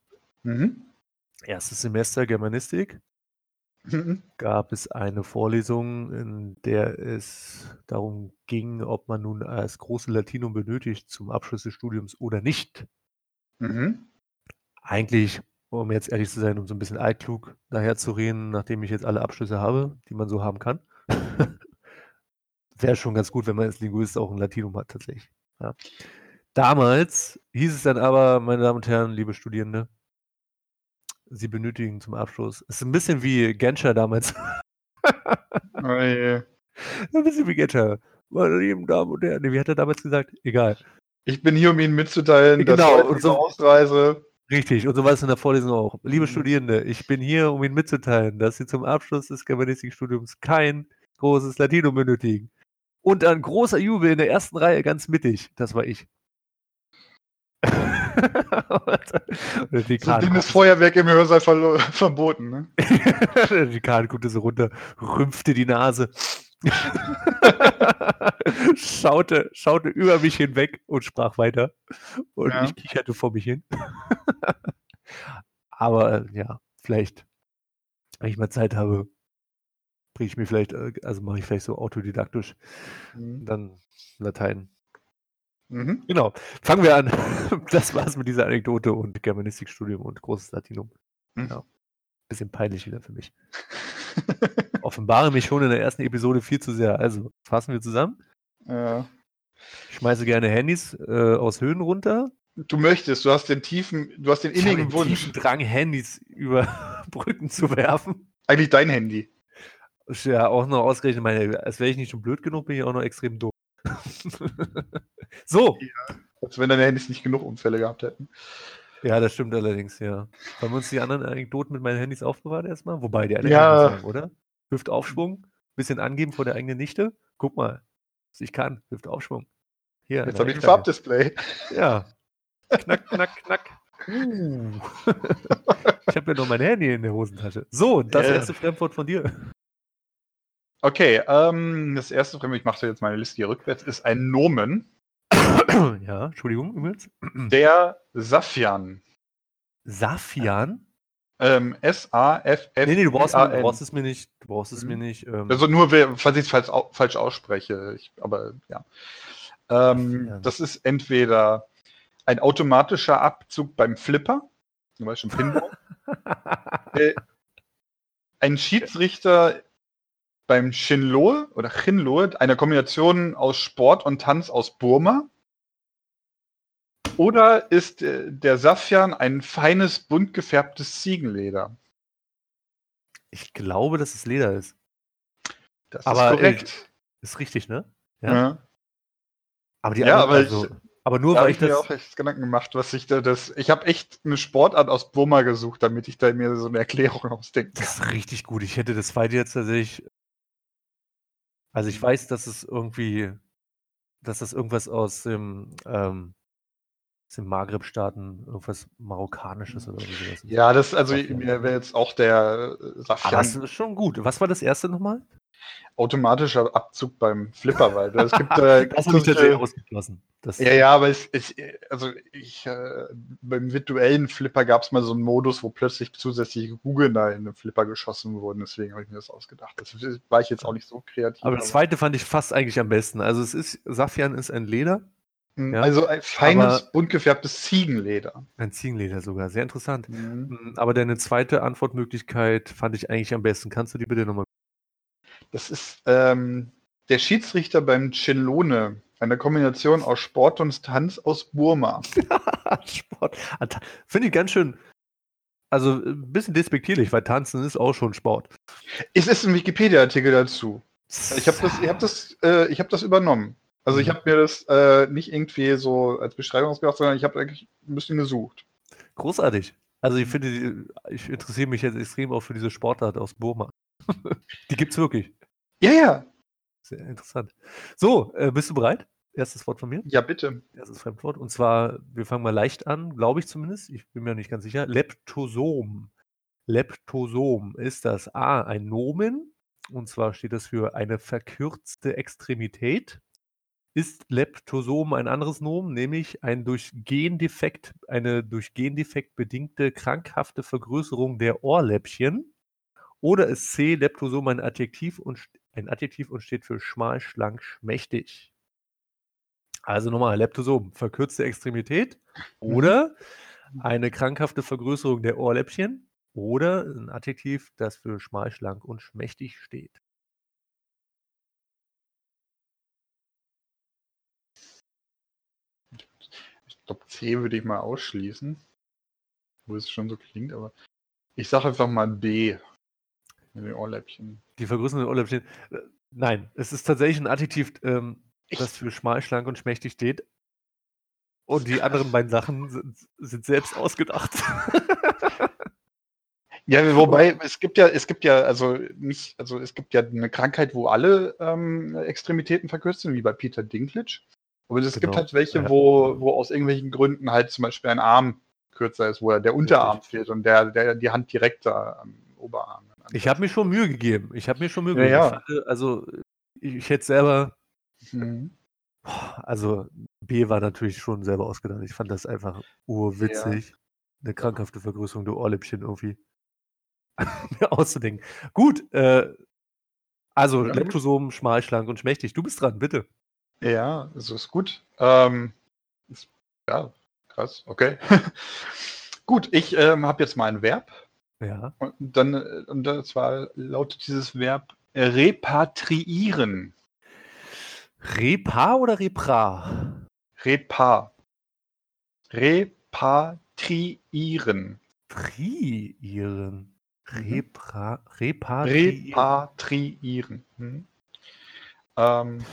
Mhm. Erstes Semester Germanistik Mhm. gab es eine Vorlesung, in der es darum ging, ob man nun das große Latinum benötigt zum Abschluss des Studiums oder nicht. Mhm. Eigentlich, um jetzt ehrlich zu sein, um so ein bisschen altklug daherzureden, nachdem ich jetzt alle Abschlüsse habe, die man so haben kann, wäre schon ganz gut, wenn man als Linguist auch ein Latinum hat, tatsächlich. Ja. Damals hieß es dann aber, meine Damen und Herren, liebe Studierende, Sie benötigen zum Abschluss. Es ist ein bisschen wie Genscher damals. Oh je. Ein bisschen wie Genscher. Meine lieben Damen und Herren. Wie hat er damals gesagt? Egal. Ich bin hier, um Ihnen mitzuteilen, dass Genau, heute und diese so- Ausreise. Richtig, und so war es in der Vorlesung auch. Liebe Mhm. Studierende, ich bin hier, um Ihnen mitzuteilen, dass Sie zum Abschluss des Germanistikstudiums kein großes Latinum benötigen. Und ein großer Jubel in der ersten Reihe ganz mittig. Das war ich. Und der So guckte- Feuerwerk im Hörsaal verlo- verboten. Ne? der Dekan guckte so runter, rümpfte die Nase, schaute, schaute über mich hinweg und sprach weiter. Und Ja. ich kicherte vor mich hin. Aber äh, ja, vielleicht, wenn ich mal Zeit habe, bringe ich mir vielleicht, äh, also mache ich vielleicht so autodidaktisch Mhm. dann Latein. Mhm. Genau. Fangen wir an. Das war's mit dieser Anekdote und Germanistikstudium und großes Latinum. Mhm. Ja. Bisschen peinlich wieder für mich. Offenbare mich schon in der ersten Episode viel zu sehr. Also, fassen wir zusammen. ja. Ich schmeiße gerne Handys äh, aus Höhen runter. Du möchtest, du hast den tiefen, du hast den innigen Wunsch. tiefen Drang, Handys über Brücken zu werfen. Eigentlich dein Handy. Ja, auch noch ausgerechnet, meine, als wäre ich nicht schon blöd genug, bin ich auch noch extrem dumm. So. Ja, als wenn deine Handys nicht genug Unfälle gehabt hätten. Ja, das stimmt allerdings, ja. Haben wir uns die anderen Anekdoten mit meinen Handys aufbewahrt erstmal? Wobei, die anderen ja. sagen, oder? Hüftaufschwung, bisschen angeben vor der eigenen Nichte. Guck mal, was ich kann. Hüftaufschwung. Hier, Jetzt habe ich ein Farbdisplay. Ja. Knack, knack, knack. Uh. ich habe ja nur mein Handy in der Hosentasche. So, das yeah. erste Fremdwort von dir. Okay, ähm, das erste Fremdwort, ich mache jetzt meine Liste hier rückwärts, ist ein Nomen. Ja, Entschuldigung übrigens. Der Safian. Safian? Ähm, S-A-F-F. Nee, nee, du brauchst, du brauchst es mir nicht. Du brauchst es mir mhm. nicht. Ähm. Also nur, falls ich es falsch, falsch ausspreche. Ich, aber ja. Ähm, das ist entweder ein automatischer Abzug beim Flipper, zum Beispiel Pinball. äh, ein Schiedsrichter beim Shinloe oder Chinloe, einer Kombination aus Sport und Tanz aus Burma. Oder ist äh, der Safian ein feines, bunt gefärbtes Ziegenleder? Ich glaube, dass es Leder ist. Das aber ist korrekt. Äh, ist richtig, ne? Ja. ja. Aber die ja, aber, also, ich, aber nur weil ich, ich mir auch echt Gedanken gemacht, was ich da das. Ich habe echt eine Sportart aus Burma gesucht, damit ich da mir so eine Erklärung ausdenke. Das ist richtig gut. Ich hätte das zweite jetzt tatsächlich. Also ich weiß, dass es irgendwie, dass das irgendwas aus dem ähm, sind Maghreb-Staaten irgendwas Marokkanisches oder sowas. Ja, das, also mir wäre jetzt auch der äh, Safian. das ist schon gut. Was war das erste nochmal? Automatischer Abzug beim Flipper, weil es gibt äh, das habe ich tatsächlich ausgeschlossen. Das ja, ja, aber es, es also ich, äh, beim virtuellen Flipper gab es mal so einen Modus, wo plötzlich zusätzliche Kugeln da in den Flipper geschossen wurden. Deswegen habe ich mir das ausgedacht. Das war ich jetzt auch nicht so kreativ. Aber das zweite fand ich fast eigentlich am besten. Also es ist, Safian ist ein Leder ja, also ein feines, bunt gefärbtes Ziegenleder. Ein Ziegenleder sogar, sehr interessant. Mhm. Hm, aber deine zweite Antwortmöglichkeit fand ich eigentlich am besten. Kannst du die bitte nochmal? Das ist ähm, der Schiedsrichter beim Chenlone. Eine Kombination aus Sport und Tanz aus Burma. Sport. Ah, finde ich ganz schön. Also ein bisschen despektierlich, weil Tanzen ist auch schon Sport. Es ist ein Wikipedia-Artikel dazu. Ich habe das, ich hab das, äh, hab das übernommen. Also ich mhm. habe mir das äh, nicht irgendwie so als Beschreibung ausgedacht, sondern ich habe eigentlich ein bisschen gesucht. Großartig. Also ich mhm. finde, ich interessiere mich jetzt extrem auch für diese Sportart aus Burma. Die gibt es wirklich. Ja, ja. Sehr interessant. So, äh, bist du bereit? Erstes Wort von mir? Ja, bitte. Erstes Fremdwort. Und zwar, wir fangen mal leicht an, glaube ich zumindest. Ich bin mir nicht ganz sicher. Leptosom. Leptosom ist das A, ein Nomen. Und zwar steht das für eine verkürzte Extremität ist Leptosom ein anderes Nomen, nämlich ein durch Gendefekt, eine durch Gendefekt bedingte krankhafte Vergrößerung der Ohrläppchen. Oder ist C Leptosom ein Adjektiv und ein Adjektiv und steht für schmal, schlank, schmächtig. Also nochmal, Leptosom, verkürzte Extremität mhm. oder eine krankhafte Vergrößerung der Ohrläppchen oder ein Adjektiv, das für schmal, schlank und schmächtig steht. Glaube, C würde ich mal ausschließen. Wo es schon so klingt, aber ich sage einfach mal B. Mit den Ohrläppchen. Die vergrößernden Ohrläppchen. Nein, es ist tatsächlich ein Adjektiv, ähm, das für schmal, schlank und schmächtig steht. Und die anderen beiden Sachen sind, sind selbst ausgedacht. Ja, wobei es gibt ja, es gibt ja, also nicht, also es gibt ja eine Krankheit, wo alle ähm, Extremitäten verkürzt sind, wie bei Peter Dinklage. Aber es genau. gibt halt welche, ja. wo, wo aus irgendwelchen Gründen halt zum Beispiel ein Arm kürzer ist, wo der Unterarm Richtig. fehlt und der, der die Hand direkt am Oberarm. Ich habe mir schon Mühe gegeben. Ich habe mir schon Mühe gegeben. Ja. Ich also ich, ich, hätte selber. Mhm. Also B war natürlich schon selber ausgedacht. Ich fand das einfach urwitzig. Eine krankhafte Vergrößerung der Ohrläppchen irgendwie auszudenken. Gut, äh, also ja, Leptosom, schmal, schlank und schmächtig. Du bist dran, bitte. Ja, das ist gut. Ähm, ist, ja, krass, okay. gut, ich ähm, habe jetzt mal ein Verb. Ja. Und dann, äh, und zwar lautet dieses Verb repatriieren. Repa oder Repra? Repa. Repatriieren. Triieren. Mhm. Repra repatriieren. Repatriieren. Mhm. Ähm,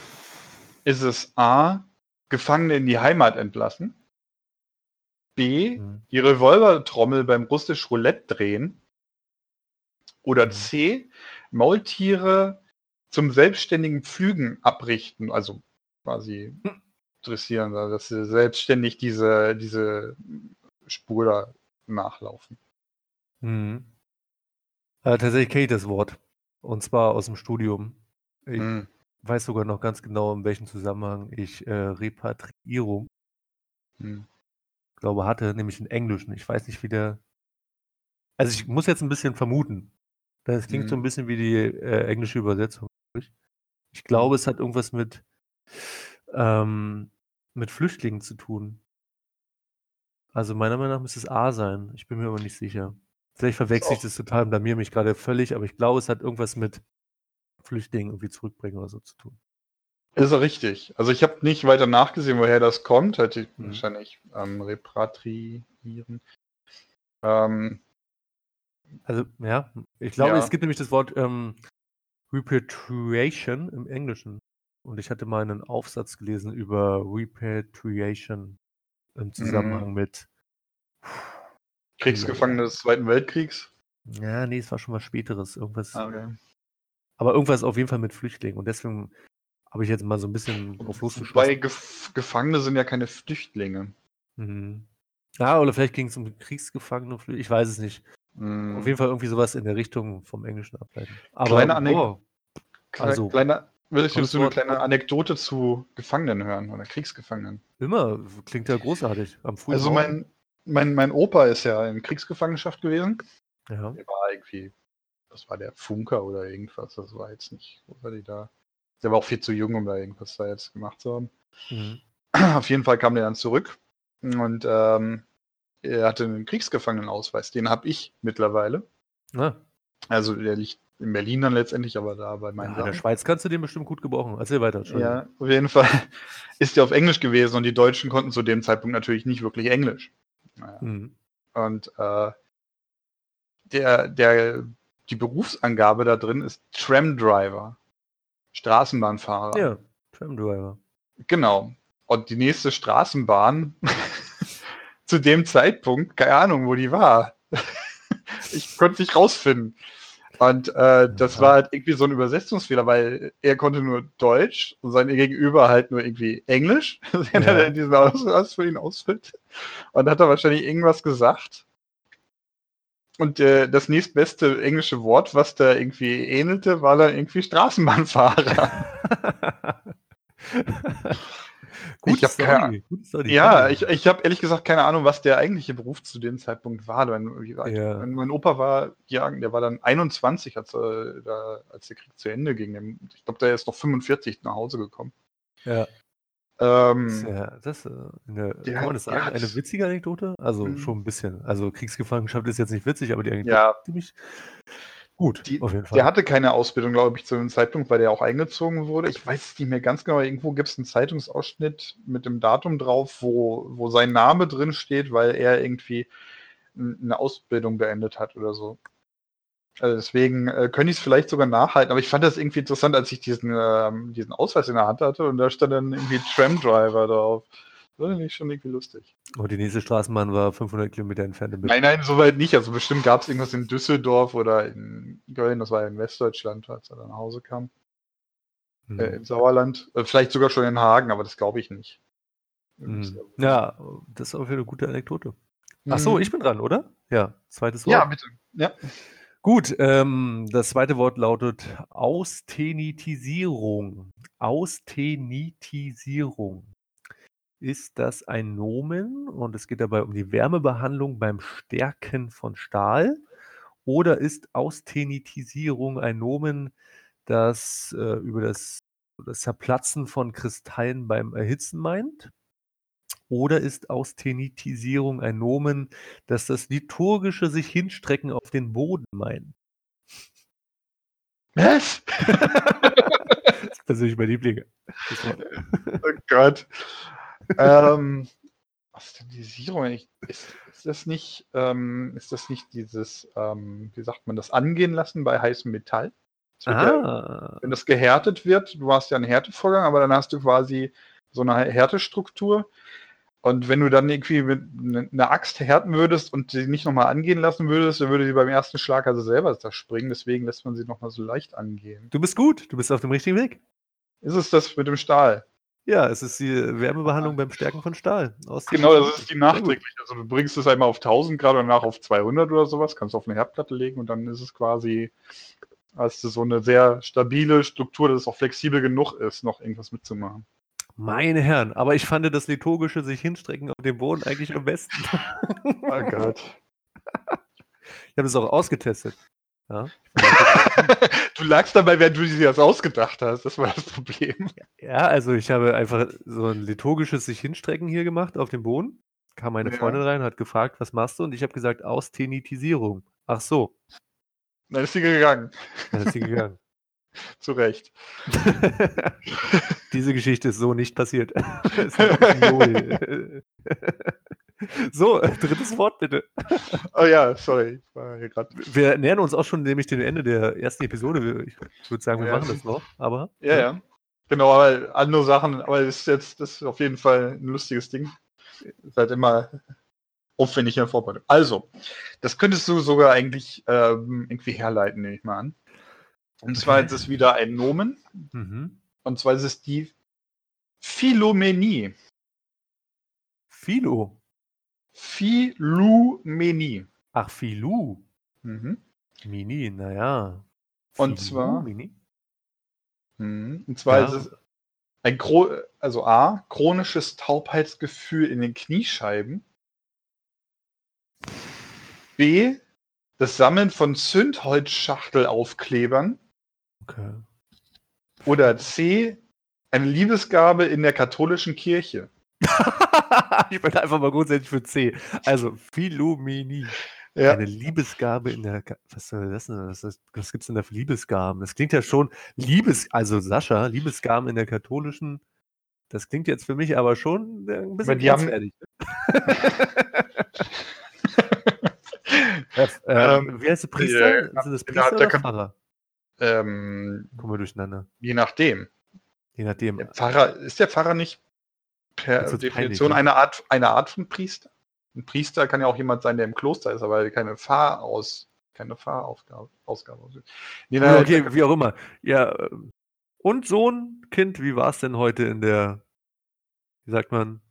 ist es A, Gefangene in die Heimat entlassen? B, Mhm. die Revolvertrommel beim russisch Roulette drehen? Oder Mhm. C, Maultiere zum selbstständigen Pflügen abrichten, also quasi dressieren, dass sie selbstständig diese, diese Spur da nachlaufen. Mhm. Äh, tatsächlich kenne ich das Wort. Und zwar aus dem Studium. Ich Hm. Weiß sogar noch ganz genau, in welchem Zusammenhang ich äh, Repatriierung, Hm. glaube hatte, nämlich in Englischen. Ich weiß nicht, wie der. Also ich muss jetzt ein bisschen vermuten. Das klingt so ein bisschen wie die äh, englische Übersetzung. Ich Ich glaube, es hat irgendwas mit, ähm, mit Flüchtlingen zu tun. Also meiner Meinung nach müsste es A sein. Ich bin mir aber nicht sicher. Vielleicht verwechsel ich das total und blamiere mich gerade völlig, aber ich glaube, es hat irgendwas mit Flüchtlingen irgendwie zurückbringen oder so zu tun. Ist richtig. Also ich habe nicht weiter nachgesehen, woher das kommt. Hätte ich Mhm. wahrscheinlich ähm, repatriieren. Ähm, Also, ja, ich glaube, Ja. es gibt nämlich das Wort ähm, Repatriation im Englischen. Und ich hatte mal einen Aufsatz gelesen über Repatriation im Zusammenhang mit. Kriegsgefangene des Zweiten Weltkriegs. Ja, nee, es war schon was Späteres. Irgendwas. Okay. Aber irgendwas auf jeden Fall mit Flüchtlingen. Und deswegen habe ich jetzt mal so ein bisschen drauf Wobei losgeschlossen. Gef Gefangene sind ja keine Flüchtlinge. Mhm. Ja, oder vielleicht ging es um Kriegsgefangene. Ich weiß es nicht. Hm. Auf jeden Fall irgendwie sowas in der Richtung vom Englischen ableiten. Aber Kleine Anek- oh, Kle also, kleine, würdest du eine kleine Anekdote zu Gefangenen hören oder Kriegsgefangenen? immer klingt ja großartig. Am Also mein, mein, mein Opa ist ja in Kriegsgefangenschaft gewesen. Ja. Der war irgendwie, das war der Funker oder irgendwas. Das war jetzt nicht, wo war die da? Der war auch viel zu jung, um da irgendwas da jetzt gemacht zu haben. Mhm. Auf jeden Fall kam der dann zurück und ähm, er hatte einen Kriegsgefangenenausweis. Den habe ich mittlerweile. Na, Also der liegt in Berlin dann letztendlich, aber da bei meinen ja, in der. Schweiz kannst du den bestimmt gut gebrauchen. Erzähl weiter. Ja, auf jeden Fall ist der auf Englisch gewesen und die Deutschen konnten zu dem Zeitpunkt natürlich nicht wirklich Englisch. Naja. Mhm. Und äh, der, der, die Berufsangabe da drin ist Tramdriver, Straßenbahnfahrer. Ja, Tramdriver. Genau. Und die nächste Straßenbahn zu dem Zeitpunkt, keine Ahnung, wo die war. ich konnte nicht rausfinden. Und äh, das Ja. war halt irgendwie so ein Übersetzungsfehler, weil er konnte nur Deutsch und sein Gegenüber halt nur irgendwie Englisch, wenn Ja. er diesen Ausweis für ihn ausfüllt. Und hat er wahrscheinlich irgendwas gesagt. Und äh, das nächstbeste englische Wort, was da irgendwie ähnelte, war dann irgendwie Straßenbahnfahrer. Gute Ich hab keine. Ja, ich, ich habe ehrlich gesagt keine Ahnung, was der eigentliche Beruf zu dem Zeitpunkt war. Mein, Ja. mein, mein Opa war, ja, der war dann 21, als, da, als der Krieg zu Ende ging. Ich glaube, der ist noch 45 nach Hause gekommen. Ja, Ähm, das, ist ja, das ist äh, eine, Der kann man das sagen? hat- Eine witzige Anekdote? Also Mhm. schon ein bisschen. Also Kriegsgefangenschaft ist jetzt nicht witzig, aber die Anekdote ja, ist ziemlich gut, Die- auf jeden Fall. der hatte keine Ausbildung, glaube ich, zu dem Zeitpunkt, weil der auch eingezogen wurde. Ich weiß es nicht mehr ganz genau. Irgendwo gibt es einen Zeitungsausschnitt mit dem Datum drauf, wo, wo sein Name drin steht, weil er irgendwie eine Ausbildung beendet hat oder so. Also deswegen äh, könnte ich es vielleicht sogar nachhalten, aber ich fand das irgendwie interessant, als ich diesen, ähm, diesen Ausweis in der Hand hatte und da stand dann irgendwie Tramdriver drauf. Das fand ich schon irgendwie lustig. Und die nächste Straßenbahn war 500 Kilometer entfernt. in Nein, nein, soweit nicht. Also bestimmt gab es irgendwas in Düsseldorf oder in Köln, das war ja in Westdeutschland, als er dann nach Hause kam. Mhm. Äh, Im Sauerland. Äh, vielleicht sogar schon in Hagen, aber das glaube ich nicht. Mhm. Ja, das ist auch wieder eine gute Anekdote. Ach Mhm. so, ich bin dran, oder? Ja, zweites Wort. Ja, bitte. Ja. Gut, ähm, das zweite Wort lautet Austenetisierung. Austenetisierung. Ist das ein Nomen und es geht dabei um die Wärmebehandlung beim Stärken von Stahl? Oder ist Austenetisierung ein Nomen, das äh, über das, das Zerplatzen von Kristallen beim Erhitzen meint? Oder ist Austenetisierung ein Nomen, das das liturgische sich hinstrecken auf den Boden meint? Was? Das ist persönlich mein Liebling. Oh Gott. ähm, Astinisierung, ich, ist, ist, das nicht, ähm, ist das nicht dieses, ähm, wie sagt man das, angehen lassen bei heißem Metall? Das Ah. ja, wenn das gehärtet wird, du hast ja einen Härtevorgang, aber dann hast du quasi so eine Härtestruktur. Und wenn du dann irgendwie mit einer ne Axt härten würdest und sie nicht nochmal angehen lassen würdest, dann würde sie beim ersten Schlag also selber zerspringen. Deswegen lässt man sie nochmal so leicht angehen. Du bist gut, du bist auf dem richtigen Weg. Ist es das mit dem Stahl? Ja, es ist die Wärmebehandlung beim Stärken von Stahl. Genau, das ist die nachträglich. Also du bringst es einmal auf 1000 Grad und danach auf 200 oder sowas, kannst du auf eine Herdplatte legen und dann ist es quasi, hast du so eine sehr stabile Struktur, dass es auch flexibel genug ist, noch irgendwas mitzumachen. Meine Herren, aber ich fand das liturgische sich hinstrecken auf dem Boden eigentlich am besten. Oh Gott. Ich habe es auch ausgetestet. Ja. du lagst dabei, während du dir das ausgedacht hast. Das war das Problem. ja, also ich habe einfach so ein liturgisches sich hinstrecken hier gemacht auf dem Boden. Kam meine Ja. Freundin rein, hat gefragt, was machst du? Und ich habe gesagt, Austenitisierung. Ach so, Dann ist sie gegangen. dann ist sie gegangen. Zu Recht. Diese Geschichte ist so nicht passiert. So, äh, drittes Wort bitte. Oh ja, sorry. Wir nähern uns auch schon nämlich dem Ende der ersten Episode. Ich würde sagen, wir Ja. machen das noch, aber Ja, ja. Genau, aber andere Sachen, aber das ist jetzt das ist auf jeden Fall ein lustiges Ding. Ist halt immer aufwendig in der Vorbereitung. Also, das könntest du sogar eigentlich ähm, irgendwie herleiten, nehme ich mal an. Und zwar ist es wieder ein Nomen, Mhm. und zwar ist es die Philomenie. Philo. Philumenie. Ach, Philu. Mhm. Mini, naja. Und zwar- Mini? Mhm. Und zwar Ja. ist es ein Chro also A, chronisches Taubheitsgefühl in den Kniescheiben. B, das Sammeln von Zündholzschachtelaufklebern. Okay. Oder C, eine Liebesgabe in der katholischen Kirche. ich bin einfach mal grundsätzlich für C. Also, Philomenie. Ja, Eine Liebesgabe in der. Ka- Was soll das denn? Was, was gibt es denn da für Liebesgaben? Das klingt ja schon. Liebes. Also, Sascha, Liebesgaben in der katholischen. Das klingt jetzt für mich aber schon äh, ein bisschen die haben- grenzwertig. Ja, ähm, wie heißt der Priester? ja, Sind das Priester der oder Pfarrer? Ähm, Kommen wir durcheinander. je nachdem. Je nachdem. Der Pfarrer, ist der Pfarrer nicht per Definition peinlich, ne? eine, Art, eine Art von Priester? Ein Priester kann ja auch jemand sein, der im Kloster ist, aber keine Pfarraus, keine Pfarraufgabe. Ausgabe. Nee, nein, okay, wie auch immer. Ja, ähm, und Sohn, Kind, wie war es denn heute in der, wie sagt man,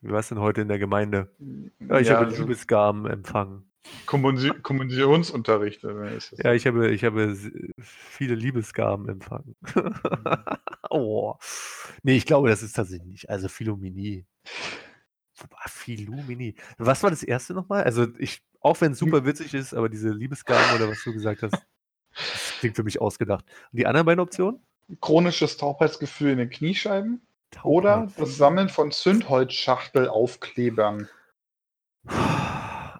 wie war es denn heute in der Gemeinde? Ja, ich ja, habe also Liebesgaben empfangen. Kommunsi- Kommunionsunterricht. Ja, ich habe, ich habe viele Liebesgaben empfangen. oh. Nee, ich glaube, das ist tatsächlich nicht. Also Philomenie. Philomenie. Was war das erste nochmal? Also ich, auch wenn es super witzig ist, aber diese Liebesgaben oder was du gesagt hast, das klingt für mich ausgedacht. Und die anderen beiden Optionen? Chronisches Taubheitsgefühl in den Kniescheiben oder Taubheit. das Sammeln von Zündholzschachtelaufklebern.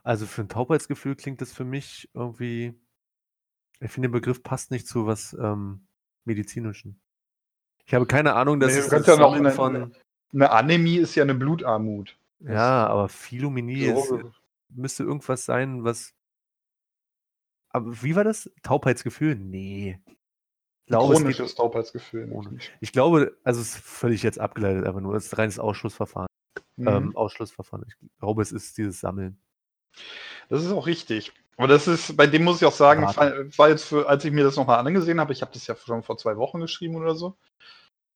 Also für ein Taubheitsgefühl klingt das für mich irgendwie. Ich finde, der Begriff passt nicht zu was ähm, medizinischen. Ich habe keine Ahnung, dass Nee, es das ja noch eine- von. Eine Anämie ist ja eine Blutarmut. Ja, aber Philomenie ist, So, müsste irgendwas sein, was. Aber wie war das? Taubheitsgefühl? Nee. Ich glaube, geht, chronisches Taubheitsgefühl. ich glaube, also es ist völlig jetzt abgeleitet, aber nur, es ist ein reines Ausschlussverfahren. Mhm. Ähm, Ausschlussverfahren. Ich glaube, es ist dieses Sammeln. Das ist auch richtig. Aber das ist, bei dem muss ich auch sagen, war, jetzt für, als ich mir das nochmal angesehen habe, ich habe das ja schon vor zwei Wochen geschrieben oder so,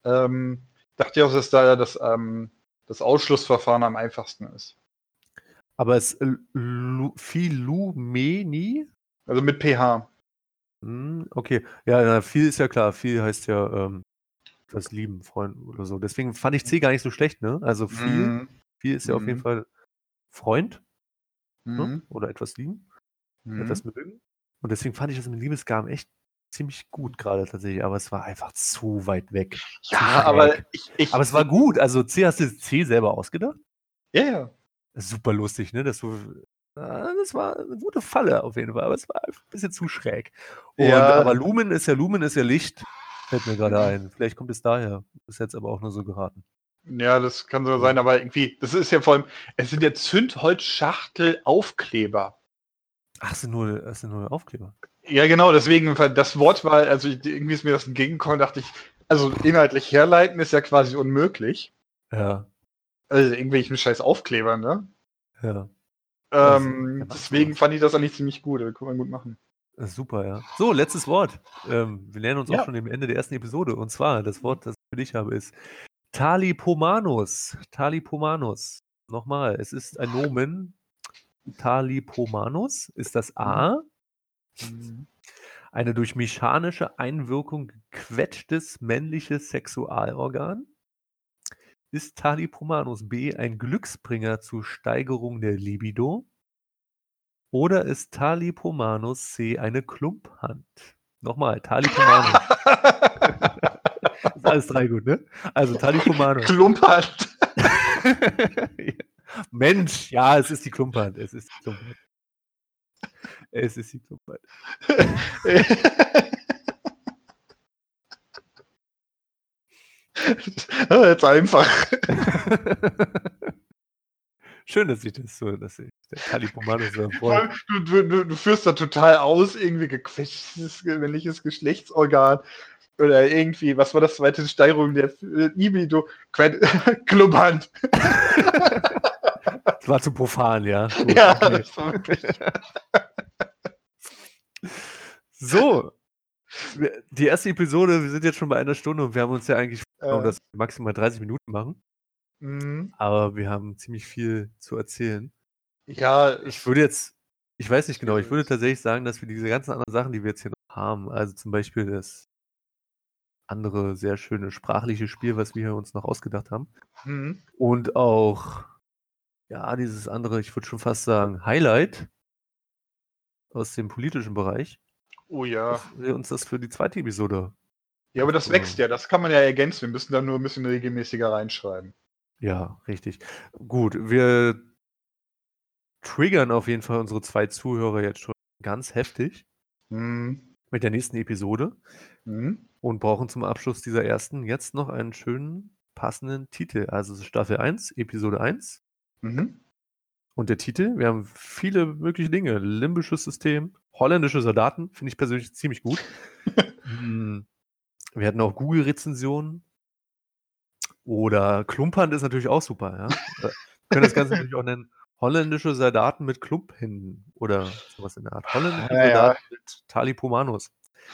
ähm, dachte ich auch, dass da das, ähm, das Ausschlussverfahren am einfachsten ist. Aber es äh, Lu- Philumenie? Also mit pH. Hm, okay. Ja, na, viel ist ja klar. Viel heißt ja ähm, das Lieben, Freund oder so. Deswegen fand ich C gar nicht so schlecht, ne? Also viel, Mhm. viel ist ja auf jeden Mhm. Fall Freund ne? Mhm. oder etwas lieben, Mhm. etwas mögen. Und deswegen fand ich das mit Liebesgaben echt ziemlich gut gerade tatsächlich, aber es war einfach zu weit weg. Ja, aber ich, ich Aber es war gut. Also C hast du C selber ausgedacht? ja, ja. Super lustig, ne? Dass du, Ah, das war eine gute Falle auf jeden Fall, aber es war ein bisschen zu schräg. Und, Ja. Aber Lumen ist ja Lumen ist ja Licht, fällt mir gerade ein. Vielleicht kommt es daher. Ist jetzt aber auch nur so geraten. Ja, das kann so sein, aber irgendwie, das ist ja vor allem, es sind ja Zündholzschachtel-Aufkleber. Ach, es sind nur, es sind nur Aufkleber. Ja, genau, deswegen, das Wort war, also irgendwie ist mir das entgegengekommen, dachte ich, also inhaltlich herleiten ist ja quasi unmöglich. Ja. Also irgendwelchen scheiß Aufkleber, ne? Ja. Ähm, deswegen fand ich das eigentlich ziemlich gut, das kann man gut machen. Super, ja. So, letztes Wort. Ähm, wir nähern uns Ja. auch schon dem Ende der ersten Episode. Und zwar, das Wort, das ich für dich habe, ist Talipomanus. Talipomanus. Nochmal, es ist ein Nomen. Talipomanus ist das A. Eine durch mechanische Einwirkung gequetschtes männliches Sexualorgan. Ist Talipomanus B ein Glücksbringer zur Steigerung der Libido? Oder ist Talipomanus C eine Klumphand? Nochmal, Talipomanus. ist alles drei gut, ne? Also Talipomanus. Klumpert. Mensch, ja, es ist die Klumphand. Es ist die Klumphand. Es ist die Klumphand. Jetzt einfach. Schön, dass ich das so, dass ich der Talipomanus so du, du, du führst da total aus, irgendwie gequetschtes männliches Geschlechtsorgan. Oder irgendwie, was war das zweite Steigerung der äh, Libido? Que- Klumphand. Das war zu profan, ja. Gut, Ja, okay. das war wirklich. So. Die erste Episode, wir sind jetzt schon bei einer Stunde und wir haben uns ja eigentlich vorgenommen, Äh, dass wir maximal 30 Minuten machen. mhm. Aber wir haben ziemlich viel zu erzählen. ja, Ich würde jetzt, ich weiß nicht genau, ich würde tatsächlich sagen, dass wir diese ganzen anderen Sachen, die wir jetzt hier noch haben, also zum Beispiel das andere sehr schöne sprachliche Spiel, was wir uns noch ausgedacht haben, Mhm. und auch, ja, dieses andere, ich würde schon fast sagen, Highlight aus dem politischen Bereich, Oh ja. dass wir uns das für die zweite Episode, Ja, aber das wächst ja, das kann man ja ergänzen. Wir müssen da nur ein bisschen regelmäßiger reinschreiben. ja, richtig. Gut, wir triggern auf jeden Fall unsere zwei Zuhörer jetzt schon ganz heftig Mhm. Mit der nächsten Episode. Mhm. und brauchen zum Abschluss dieser ersten jetzt noch einen schönen passenden Titel. Also Staffel 1, Episode 1. Mhm. Und der Titel, wir haben viele mögliche Dinge. Limbisches System, holländische Soldaten, finde ich persönlich ziemlich gut. Hm, wir hatten auch Google-Rezensionen. Oder Klumpern ist natürlich auch super, ja. Wir können das Ganze natürlich auch nennen holländische Soldaten mit Klumphänden oder sowas in der Art. Holländische Ja, ja. Soldaten mit Talipomanus.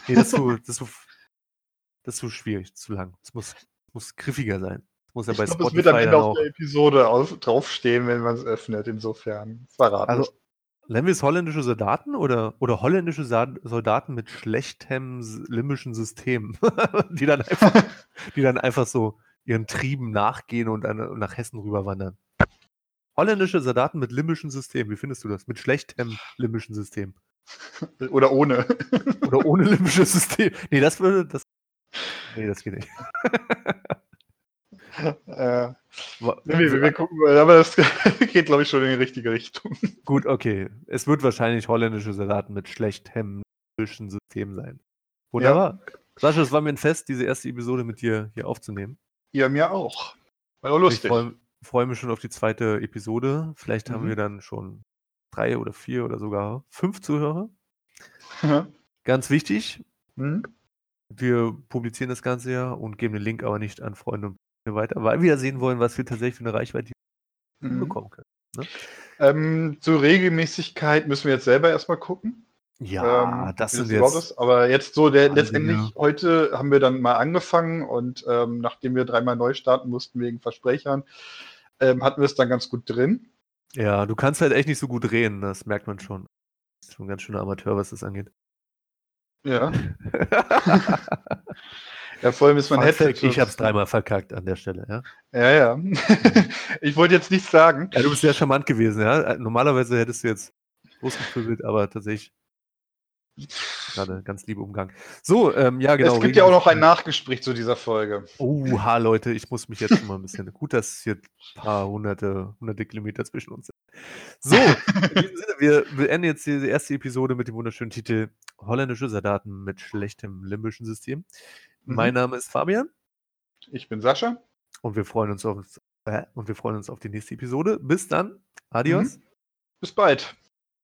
Nee, das ist zu, das ist zu, das ist zu schwierig, zu lang. Es muss, muss griffiger sein. Es muss ja Ich bei glaube, es Spotify wird am Ende dann auf auch. der Episode auf, draufstehen, wenn man es öffnet. Insofern. Verraten. Also, nennen wir es holländische Soldaten oder, oder holländische Soldaten mit schlechtem limbischen System, die, dann einfach, die dann einfach so ihren Trieben nachgehen und dann nach Hessen rüberwandern. Holländische Soldaten mit limbischem System, wie findest du das? Mit schlechtem limbischen System. Oder ohne. Oder ohne limbisches System. Nee, das würde. Das, nee, das geht nicht. äh, wir, wir, wir gucken mal, aber das geht, glaube ich, schon in die richtige Richtung. Gut, okay. Es wird wahrscheinlich holländische Soldaten mit schlechtem limbischen System sein. Wunderbar. Sascha, es war mir ein Fest, diese erste Episode mit dir hier aufzunehmen. Ihr mir auch. War auch Ich lustig. Freue freu mich schon auf die zweite Episode. Vielleicht haben Mhm. wir dann schon drei oder vier oder sogar fünf Zuhörer. Ja. Ganz wichtig, Hm? wir publizieren das Ganze ja und geben den Link aber nicht an Freunde und Freunde weiter, weil wir ja sehen wollen, was wir tatsächlich für eine Reichweite Mhm. bekommen können. Ähm, zur Regelmäßigkeit müssen wir jetzt selber erstmal gucken. Ja, ähm, das sind jetzt. ist. Aber jetzt so, der, Wahnsinn, letztendlich, ja. heute haben wir dann mal angefangen und ähm, nachdem wir dreimal neu starten mussten wegen Versprechern, ähm, hatten wir es dann ganz gut drin. Ja, du kannst halt echt nicht so gut drehen, das merkt man schon. Ist schon ein ganz schöner Amateur, was das angeht. Ja. ja, vor allem ist Headset. Fact, ich hab's dreimal verkackt an der Stelle, ja. Ja, ja. ich wollte jetzt nichts sagen. Ja, du bist sehr charmant gewesen, ja. Normalerweise hättest du jetzt losgeprügelt, aber tatsächlich gerade ganz liebe Umgang. So, ähm, ja, genau. es gibt ja auch noch ein. Nachgespräch zu dieser Folge. Oha, Leute, ich muss mich jetzt schon mal ein bisschen. Gut, dass hier ein paar hunderte, hunderte Kilometer zwischen uns sind. So, wir beenden jetzt diese erste Episode mit dem wunderschönen Titel Holländische Soldaten mit schlechtem limbischen System. Mhm. Mein Name ist Fabian Ich bin Sascha. Und wir freuen uns auf, äh, und wir freuen uns auf die nächste Episode. Bis dann. Adios. Mhm. Bis bald.